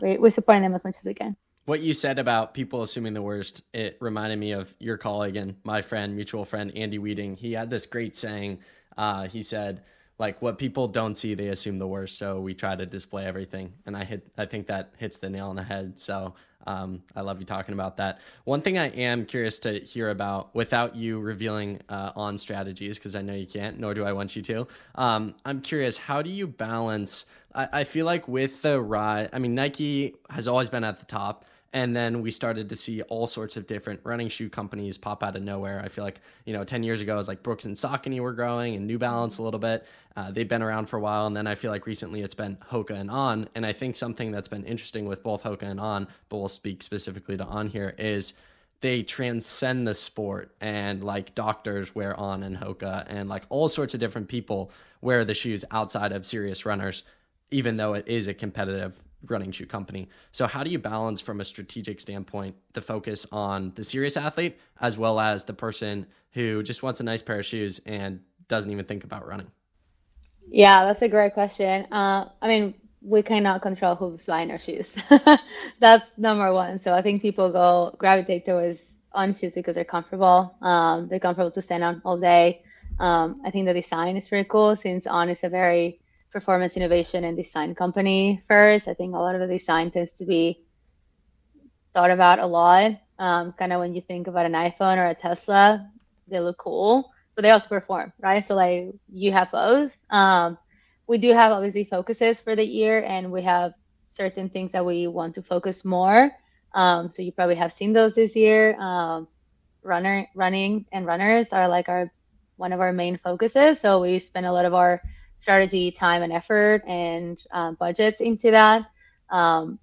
we, we're supporting them as much as we can what you said about people assuming the worst, it reminded me of your colleague and my friend, mutual friend Andy Wheating. He had this great saying. Uh, he said, like what people don't see, they assume the worst. So we try to display everything, and I hit. I think that hits the nail on the head. So um, I love you talking about that. One thing I am curious to hear about, without you revealing uh, on strategies, because I know you can't, nor do I want you to. Um, I'm curious, how do you balance? I, I feel like with the ride, I mean, Nike has always been at the top and then we started to see all sorts of different running shoe companies pop out of nowhere. I feel like you know, ten years ago, it was like Brooks and Saucony were growing, and New Balance a little bit. Uh, they've been around for a while, and then I feel like recently it's been Hoka and On. And I think something that's been interesting with both Hoka and On, but we'll speak specifically to On here, is they transcend the sport and like doctors wear on and Hoka and like all sorts of different people wear the shoes outside of serious runners, even though it is a competitive running shoe company. So how do you balance from a strategic standpoint the focus on the serious athlete as well as the person who just wants a nice pair of shoes and doesn't even think about running? Yeah, that's a great question. Uh, I mean, we cannot control who's buying our shoes. that's number one. So I think people go gravitate towards on shoes because they're comfortable. Um, they're comfortable to stand on all day. Um, I think the design is pretty cool since On is a very performance innovation and design company first. I think a lot of the design tends to be thought about a lot. Um, kind of when you think about an iPhone or a Tesla, they look cool, but they also perform, right? So like you have both. Um, we do have obviously focuses for the year, and we have certain things that we want to focus more. Um, so you probably have seen those this year. Um, runner, running, and runners are like our one of our main focuses. So we spend a lot of our strategy, time, and effort and um, budgets into that. Um,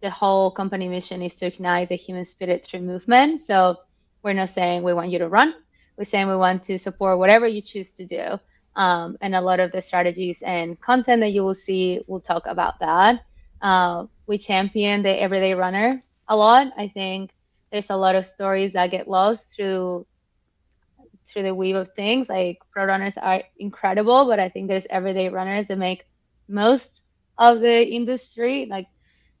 the whole company mission is to ignite the human spirit through movement. So we're not saying we want you to run. We're saying we want to support whatever you choose to do. Um, and a lot of the strategies and content that you will see will talk about that. Uh, we champion the everyday runner a lot. I think there's a lot of stories that get lost through through the weave of things. Like pro runners are incredible, but I think there's everyday runners that make most of the industry. Like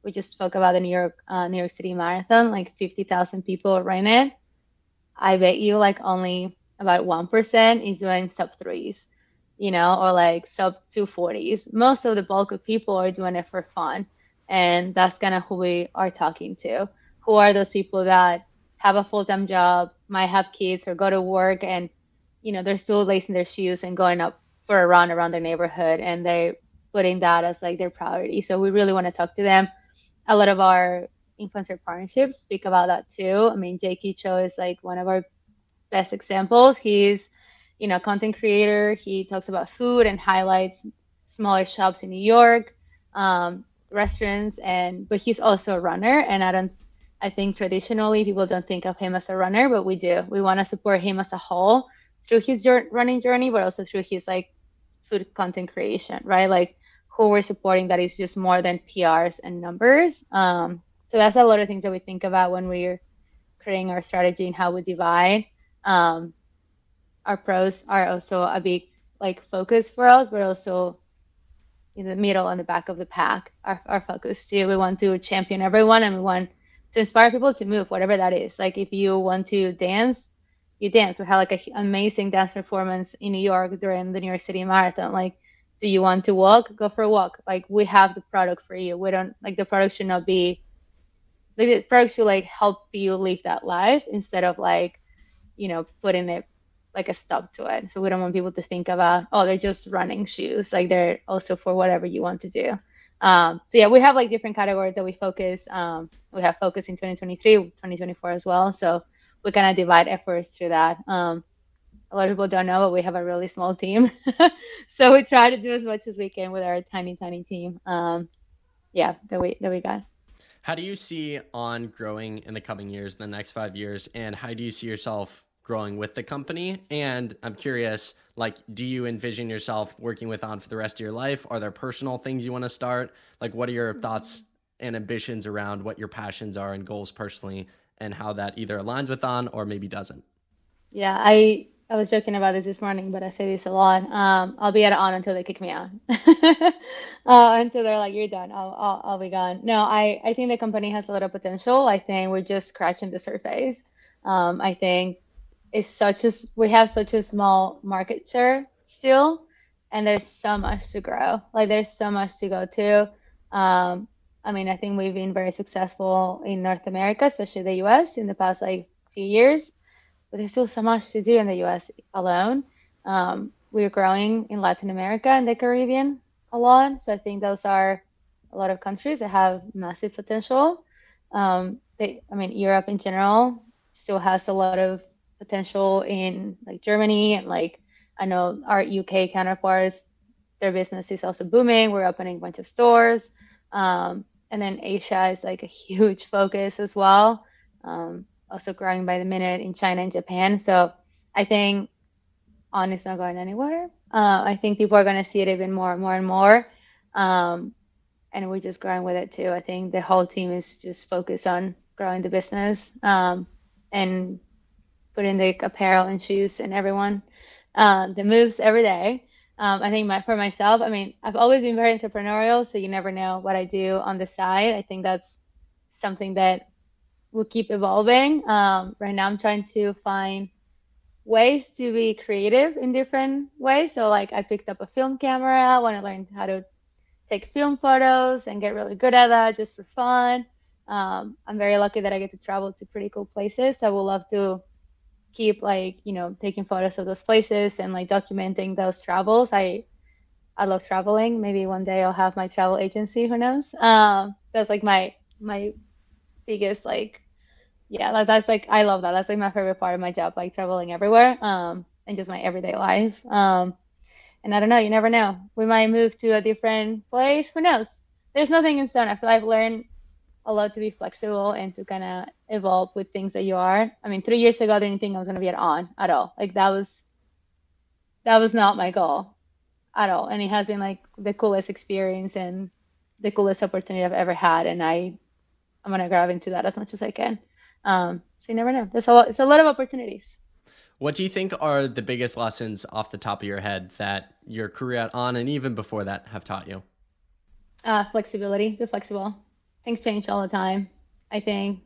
we just spoke about the New York uh, New York City Marathon, like 50,000 people ran it. I bet you like only about one percent is doing sub threes, you know, or like sub two forties. Most of the bulk of people are doing it for fun, and that's kind of who we are talking to. Who are those people that have a full time job, might have kids or go to work and you know they're still lacing their shoes and going up for a run around their neighborhood and they're putting that as like their priority. So we really want to talk to them. A lot of our influencer partnerships speak about that too. I mean, Jake Cho is like one of our best examples. He's, you know, content creator. He talks about food and highlights smaller shops in New York, um, restaurants, and but he's also a runner. And I don't I think traditionally people don't think of him as a runner, but we do. We want to support him as a whole through his running journey, but also through his like food content creation, right? Like who we're supporting that is just more than PRs and numbers. Um, so that's a lot of things that we think about when we're creating our strategy and how we divide. Um, our pros are also a big like focus for us, but also in the middle and the back of the pack, our, our focus too. We want to champion everyone and we want to inspire people to move, whatever that is. Like if you want to dance, you dance. We had like an amazing dance performance in New York during the New York City Marathon. Like, do you want to walk? Go for a walk. Like we have the product for you. We don't like the product should not be the product should like help you live that life instead of like, you know, putting it like a stop to it. So we don't want people to think about, oh, they're just running shoes. Like they're also for whatever you want to do. Um, so yeah, we have like different categories that we focus. Um, we have focus in 2023, 2024 as well. So we kind of divide efforts through that. Um, a lot of people don't know, but we have a really small team. so we try to do as much as we can with our tiny, tiny team. Um, yeah, that we that we got. How do you see on growing in the coming years, in the next five years, and how do you see yourself growing with the company? And I'm curious, like, do you envision yourself working with On for the rest of your life? Are there personal things you want to start? Like, what are your thoughts and ambitions around what your passions are and goals personally, and how that either aligns with On or maybe doesn't? Yeah, I I was joking about this this morning, but I say this a lot. Um, I'll be at on until they kick me out. uh, until they're like, "You're done." I'll, I'll I'll be gone. No, I I think the company has a lot of potential. I think we're just scratching the surface. Um, I think it's such a we have such a small market share still, and there's so much to grow. Like there's so much to go to. Um, I mean, I think we've been very successful in North America, especially the U.S. in the past like few years but there's still so much to do in the US alone. Um, we're growing in Latin America and the Caribbean a lot. So I think those are a lot of countries that have massive potential. Um, they, I mean, Europe in general still has a lot of potential in like Germany and like I know our UK counterparts, their business is also booming. We're opening a bunch of stores. Um, and then Asia is like a huge focus as well. Um, also growing by the minute in China and Japan. So I think on is not going anywhere. Uh, I think people are going to see it even more and more and more. Um, and we're just growing with it too. I think the whole team is just focused on growing the business um, and putting the apparel and shoes and everyone uh, the moves every day. Um, I think my, for myself, I mean, I've always been very entrepreneurial, so you never know what I do on the side. I think that's something that will keep evolving. Um, right now, I'm trying to find ways to be creative in different ways. So, like, I picked up a film camera. I want to learn how to take film photos and get really good at that just for fun. Um, I'm very lucky that I get to travel to pretty cool places. So I would love to keep like you know taking photos of those places and like documenting those travels. I I love traveling. Maybe one day I'll have my travel agency. Who knows? Um, that's like my my biggest like yeah, like that's like I love that. That's like my favorite part of my job, like traveling everywhere, um, and just my everyday life. Um, and I don't know, you never know. We might move to a different place. Who knows? There's nothing in stone. I feel I've learned a lot to be flexible and to kind of evolve with things that you are. I mean, three years ago, I didn't think I was gonna be at on at all. Like that was that was not my goal at all. And it has been like the coolest experience and the coolest opportunity I've ever had. And I I'm gonna grab into that as much as I can. Um, so you never know. There's a lot, it's a lot of opportunities. What do you think are the biggest lessons off the top of your head that your career at on and even before that have taught you? Uh, flexibility. Be flexible. Things change all the time. I think,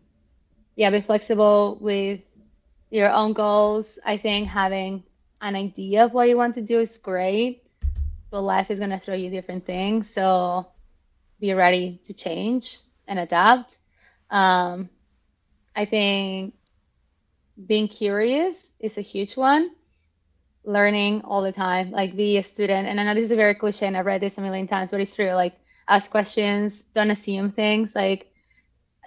yeah, be flexible with your own goals. I think having an idea of what you want to do is great, but life is going to throw you different things. So be ready to change and adapt. Um, I think being curious is a huge one. Learning all the time, like be a student. And I know this is very cliche and I've read this a million times, but it's true. Like ask questions, don't assume things. Like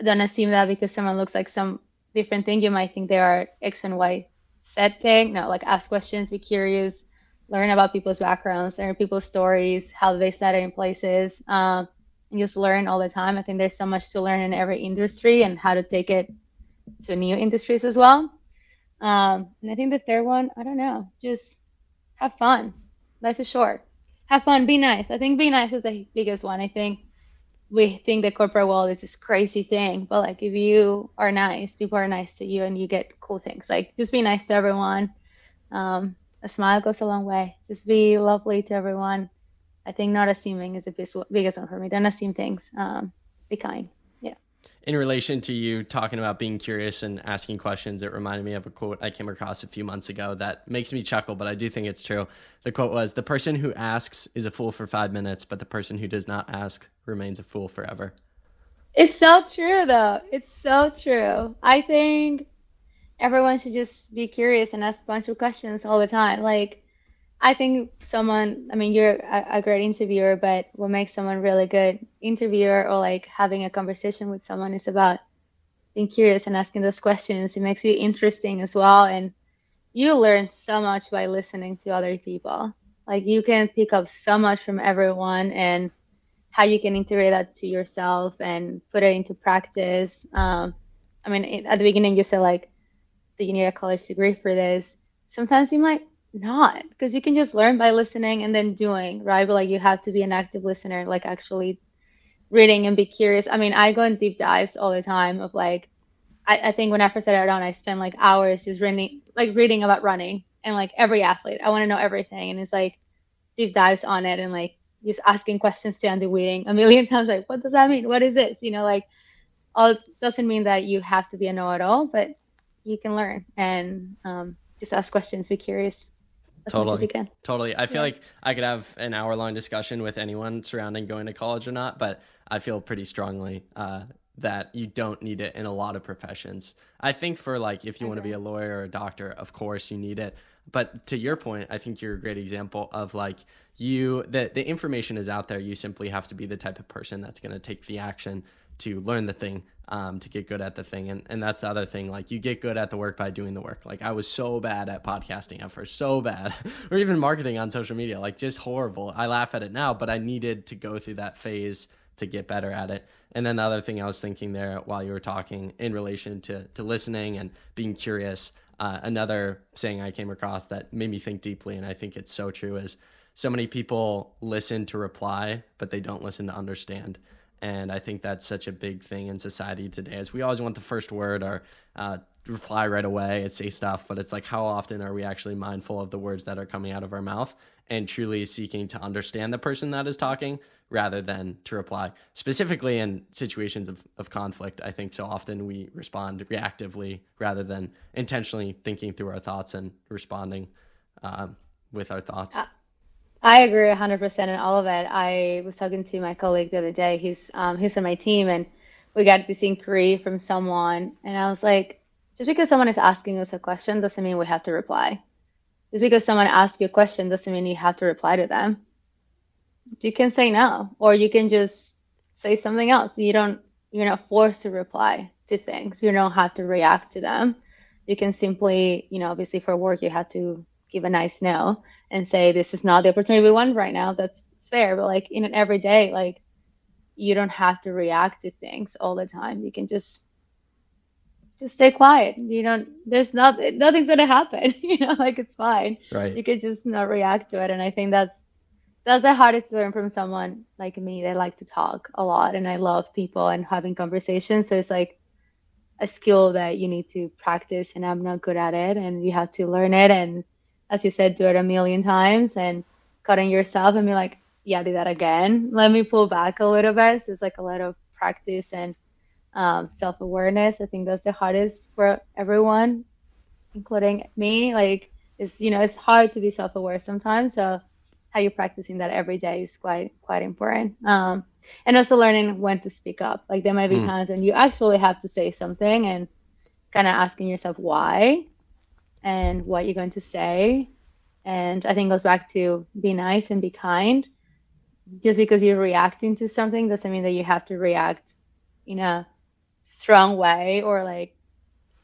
don't assume that because someone looks like some different thing, you might think they are X and Y set thing. No, like ask questions, be curious, learn about people's backgrounds, learn people's stories, how they started in places, um, and just learn all the time. I think there's so much to learn in every industry and how to take it to new industries as well. Um, and I think the third one, I don't know, just have fun. Life is short. Have fun, be nice. I think be nice is the biggest one. I think we think the corporate world is this crazy thing, but like if you are nice, people are nice to you and you get cool things. Like just be nice to everyone. Um, a smile goes a long way. Just be lovely to everyone. I think not assuming is the biggest one for me. Don't assume things. Um, be kind in relation to you talking about being curious and asking questions, it reminded me of a quote I came across a few months ago that makes me chuckle, but I do think it's true. The quote was The person who asks is a fool for five minutes, but the person who does not ask remains a fool forever. It's so true, though. It's so true. I think everyone should just be curious and ask a bunch of questions all the time. Like, I think someone, I mean, you're a, a, great interviewer, but what makes someone really good interviewer or like having a conversation with someone is about being curious and asking those questions. It makes you interesting as well. And you learn so much by listening to other people. Like you can pick up so much from everyone and how you can integrate that to yourself and put it into practice. Um, I mean, at the beginning you said like, do you need a college degree for this? Sometimes you might not, because you can just learn by listening and then doing, right? But like you have to be an active listener, like actually reading and be curious. I mean, I go in deep dives all the time of like, I, I think when I first started out, I spent like hours just reading, like reading about running and like every athlete. I want to know everything, and it's like deep dives on it and like just asking questions to Andy Wheating a million times, like, what does that mean? What is this? You know, like, all doesn't mean that you have to be a know-it-all, but you can learn and um, just ask questions, be curious. Totally. Totally. I feel yeah. like I could have an hour long discussion with anyone surrounding going to college or not, but I feel pretty strongly uh, that you don't need it in a lot of professions. I think for like if you okay. want to be a lawyer or a doctor, of course you need it but to your point i think you're a great example of like you the, the information is out there you simply have to be the type of person that's going to take the action to learn the thing um, to get good at the thing. And, and that's the other thing like you get good at the work by doing the work. Like i was so bad at podcasting at first so bad or even marketing on social media like just horrible. I laugh at it now but i needed to go through that phase to get better at it. And then the other thing i was thinking there while you were talking in relation to to listening and being curious uh, another saying I came across that made me think deeply, and I think it's so true, is so many people listen to reply, but they don't listen to understand. And I think that's such a big thing in society today, is we always want the first word or uh, reply right away and say stuff, but it's like how often are we actually mindful of the words that are coming out of our mouth and truly seeking to understand the person that is talking rather than to reply. Specifically in situations of, of conflict, I think so often we respond reactively rather than intentionally thinking through our thoughts and responding um, with our thoughts. I agree 100% in all of it. I was talking to my colleague the other day. He's um, he's on my team, and we got this inquiry from someone, and I was like, just because someone is asking us a question doesn't mean we have to reply. Just because someone asks you a question doesn't mean you have to reply to them. You can say no, or you can just say something else. You don't, you're not forced to reply to things. You don't have to react to them. You can simply, you know, obviously for work, you have to give a nice no and say, this is not the opportunity we want right now. That's fair. But like in an everyday, like you don't have to react to things all the time. You can just just stay quiet. You don't. There's nothing. Nothing's gonna happen. you know, like it's fine. Right. You could just not react to it, and I think that's that's the hardest to learn from someone like me. They like to talk a lot, and I love people and having conversations. So it's like a skill that you need to practice, and I'm not good at it, and you have to learn it, and as you said, do it a million times, and cutting yourself and be like, yeah, do that again. Let me pull back a little bit. So it's like a lot of practice and um, self awareness. I think that's the hardest for everyone, including me. Like, it's you know, it's hard to be self aware sometimes. So, how you're practicing that every day is quite quite important. Um, and also learning when to speak up. Like, there might be mm. times when you actually have to say something and kind of asking yourself why and what you're going to say. And I think goes back to be nice and be kind. Just because you're reacting to something doesn't mean that you have to react in a strong way or like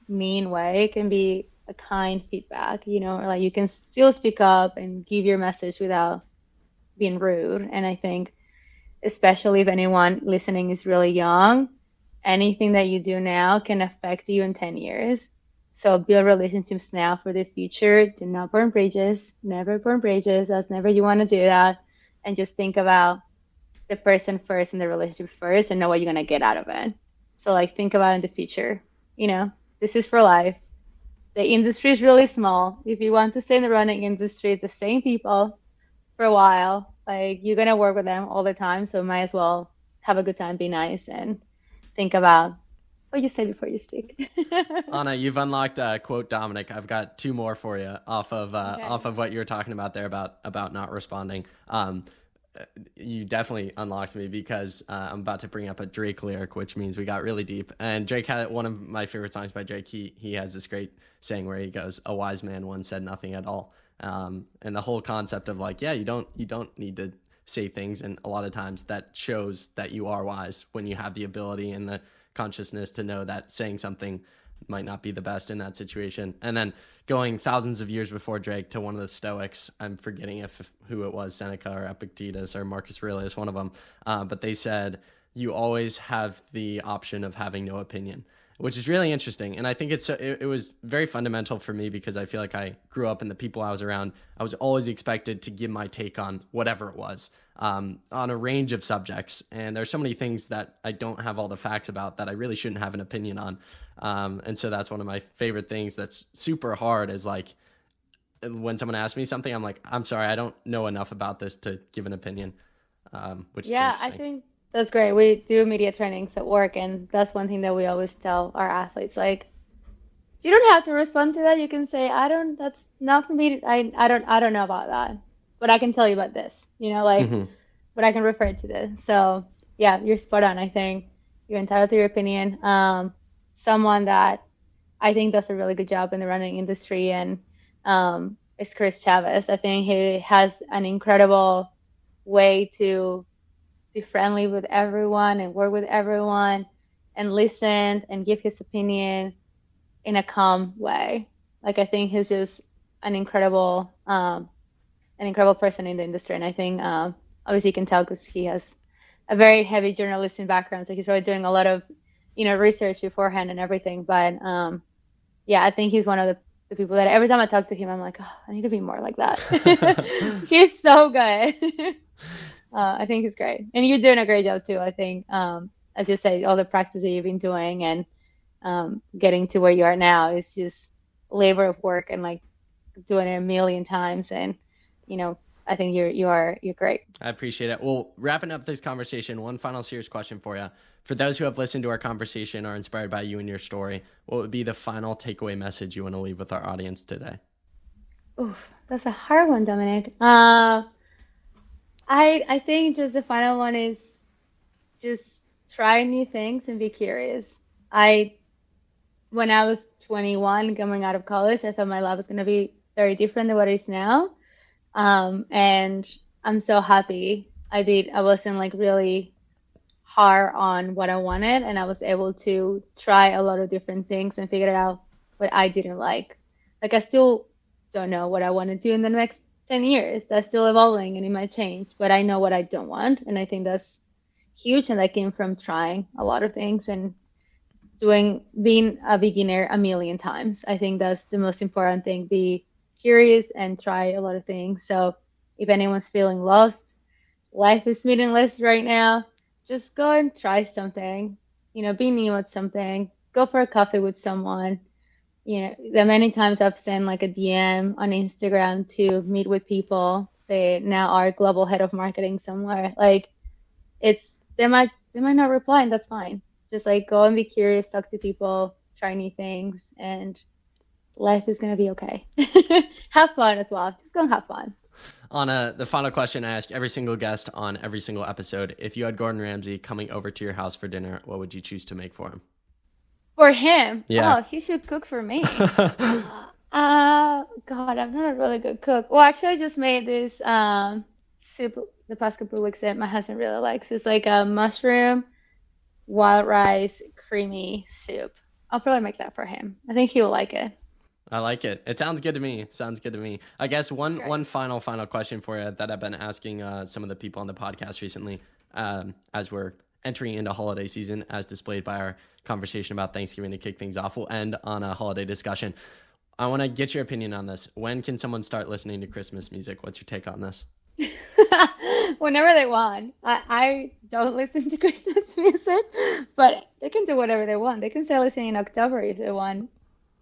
mean way. It can be a kind feedback, you know, or like you can still speak up and give your message without being rude. And I think, especially if anyone listening is really young, anything that you do now can affect you in 10 years. So build relationships now for the future. Do not burn bridges. Never burn bridges. That's never you want to do that. And just think about the person first and the relationship first and know what you're going to get out of it. So like think about in the future. You know, this is for life. The industry is really small. If you want to stay in the running industry, it's the same people for a while. Like you're gonna work with them all the time, so might as well have a good time, be nice, and think about what you say before you speak. Ana, you've unlocked uh, quote Dominic. I've got two more for you off of uh, okay. off of what you were talking about there about about not responding. Um, you definitely unlocked me because uh, I'm about to bring up a Drake lyric, which means we got really deep. And Drake had one of my favorite songs by Drake. He he has this great saying where he goes, "A wise man once said nothing at all." Um, and the whole concept of like, yeah, you don't you don't need to say things, and a lot of times that shows that you are wise when you have the ability and the consciousness to know that saying something might not be the best in that situation. And then going thousands of years before Drake to one of the Stoics, I'm forgetting if who it was, Seneca or Epictetus or Marcus Aurelius, one of them. Uh, but they said you always have the option of having no opinion which is really interesting. And I think it's it, it, was very fundamental for me because I feel like I grew up in the people I was around. I was always expected to give my take on whatever it was um, on a range of subjects. And there's so many things that I don't have all the facts about that I really shouldn't have an opinion on. Um, and so that's one of my favorite things that's super hard is like when someone asks me something, I'm like, I'm sorry, I don't know enough about this to give an opinion. Um, which yeah, I think that's great. We do media trainings at work, and that's one thing that we always tell our athletes. Like, you don't have to respond to that. You can say, "I don't. That's not for me. I I don't I don't know about that, but I can tell you about this. You know, like, mm-hmm. but I can refer to this. So yeah, you're spot on. I think you're entitled to your opinion. Um, someone that I think does a really good job in the running industry, and um, is Chris Chavez. I think he has an incredible way to be friendly with everyone and work with everyone and listen and give his opinion in a calm way. Like I think he's just an incredible, um, an incredible person in the industry, and I think um, obviously you can tell because he has a very heavy journalistic background, so he's probably doing a lot of, you know, research beforehand and everything. But um, yeah, I think he's one of the, the people that every time I talk to him, I'm like, oh, I need to be more like that. he's so good. uh, I think it's great, and you're doing a great job too. I think, um, as you say, all the practice that you've been doing and um, getting to where you are now is just labor of work and like doing it a million times. And you know, I think you're you are you're great. I appreciate it. Well, wrapping up this conversation, one final serious question for you. For those who have listened to our conversation are inspired by you and your story, what would be the final takeaway message you want to leave with our audience today? Oof, that's a hard one, Dominic. Uh, I I think just the final one is just try new things and be curious. I when I was 21 coming out of college, I thought my life was going to be very different than what it is now. Um, and I'm so happy I did. I wasn't like really hard on what I wanted, and I was able to try a lot of different things and figure out what I didn't like. Like I still don't know what I want to do in the next 10 years. That's still evolving and it might change, but I know what I don't want. And I think that's huge. And that came from trying a lot of things and doing, being a beginner a million times. I think that's the most important thing. Be curious and try a lot of things. So if anyone's feeling lost, life is meaningless right now, just go and try something. You know, be new at something. Go for a coffee with someone you know, the many times I've sent like a DM on Instagram to meet with people. They now are global head of marketing somewhere. Like, it's they might they might not reply, and that's fine. Just like go and be curious, talk to people, try new things, and life is gonna be okay. have fun as well. Just go and have fun. Ana, uh, the final question I ask every single guest on every single episode: If you had Gordon Ramsay coming over to your house for dinner, what would you choose to make for him? For him? Yeah. Oh, he should cook for me. uh, God, I'm not a really good cook. Well, actually, I just made this um, soup the past couple of weeks that my husband really likes. It's like a mushroom, wild rice, creamy soup. I'll probably make that for him. I think he will like it. I like it. It sounds good to me. It sounds good to me. I guess one one final final question for you that I've been asking uh, some of the people on the podcast recently, um, as we're entering into holiday season, as displayed by our conversation about Thanksgiving to kick things off. We'll end on a holiday discussion. I want to get your opinion on this. When can someone start listening to Christmas music? What's your take on this? Whenever they want. I, I don't listen to Christmas music, but they can do whatever they want. They can start listening in October if they want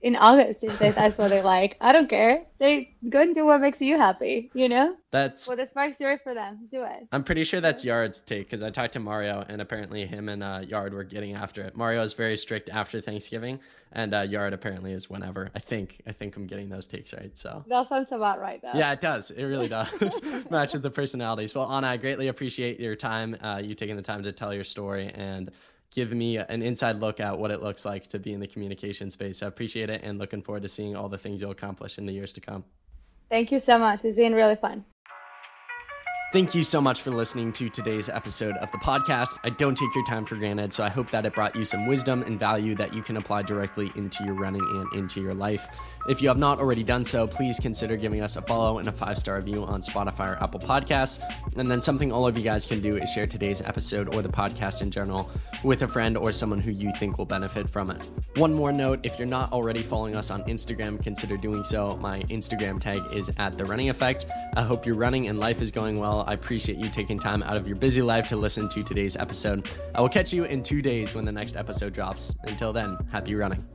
in August if that's what they like. I don't care. They go and do what makes you happy, you know? That's well, the sparks joy for them. Do it. I'm pretty sure that's Yared's take because I talked to Mario and apparently him and uh, Yared were getting after it. Mario is very strict after Thanksgiving, and uh, Yard apparently is whenever. I think I think I'm getting those takes right. So that sounds about right. Though. Yeah, it does. It really does match with the personalities. Well, Ana, I greatly appreciate your time. Uh, you taking the time to tell your story and give me an inside look at what it looks like to be in the communication space. I appreciate it and looking forward to seeing all the things you'll accomplish in the years to come. Thank you so much. It's been really fun. Thank you so much for listening to today's episode of the podcast. I don't take your time for granted, so I hope that it brought you some wisdom and value that you can apply directly into your running and into your life. If you have not already done so, please consider giving us a follow and a five star review on Spotify or Apple Podcasts. And then something all of you guys can do is share today's episode or the podcast in general with a friend or someone who you think will benefit from it. One more note if you're not already following us on Instagram, consider doing so. My Instagram tag is at The Running Effect. I hope your running and life is going well. I appreciate you taking time out of your busy life to listen to today's episode. I will catch you in two days when the next episode drops. Until then, happy running.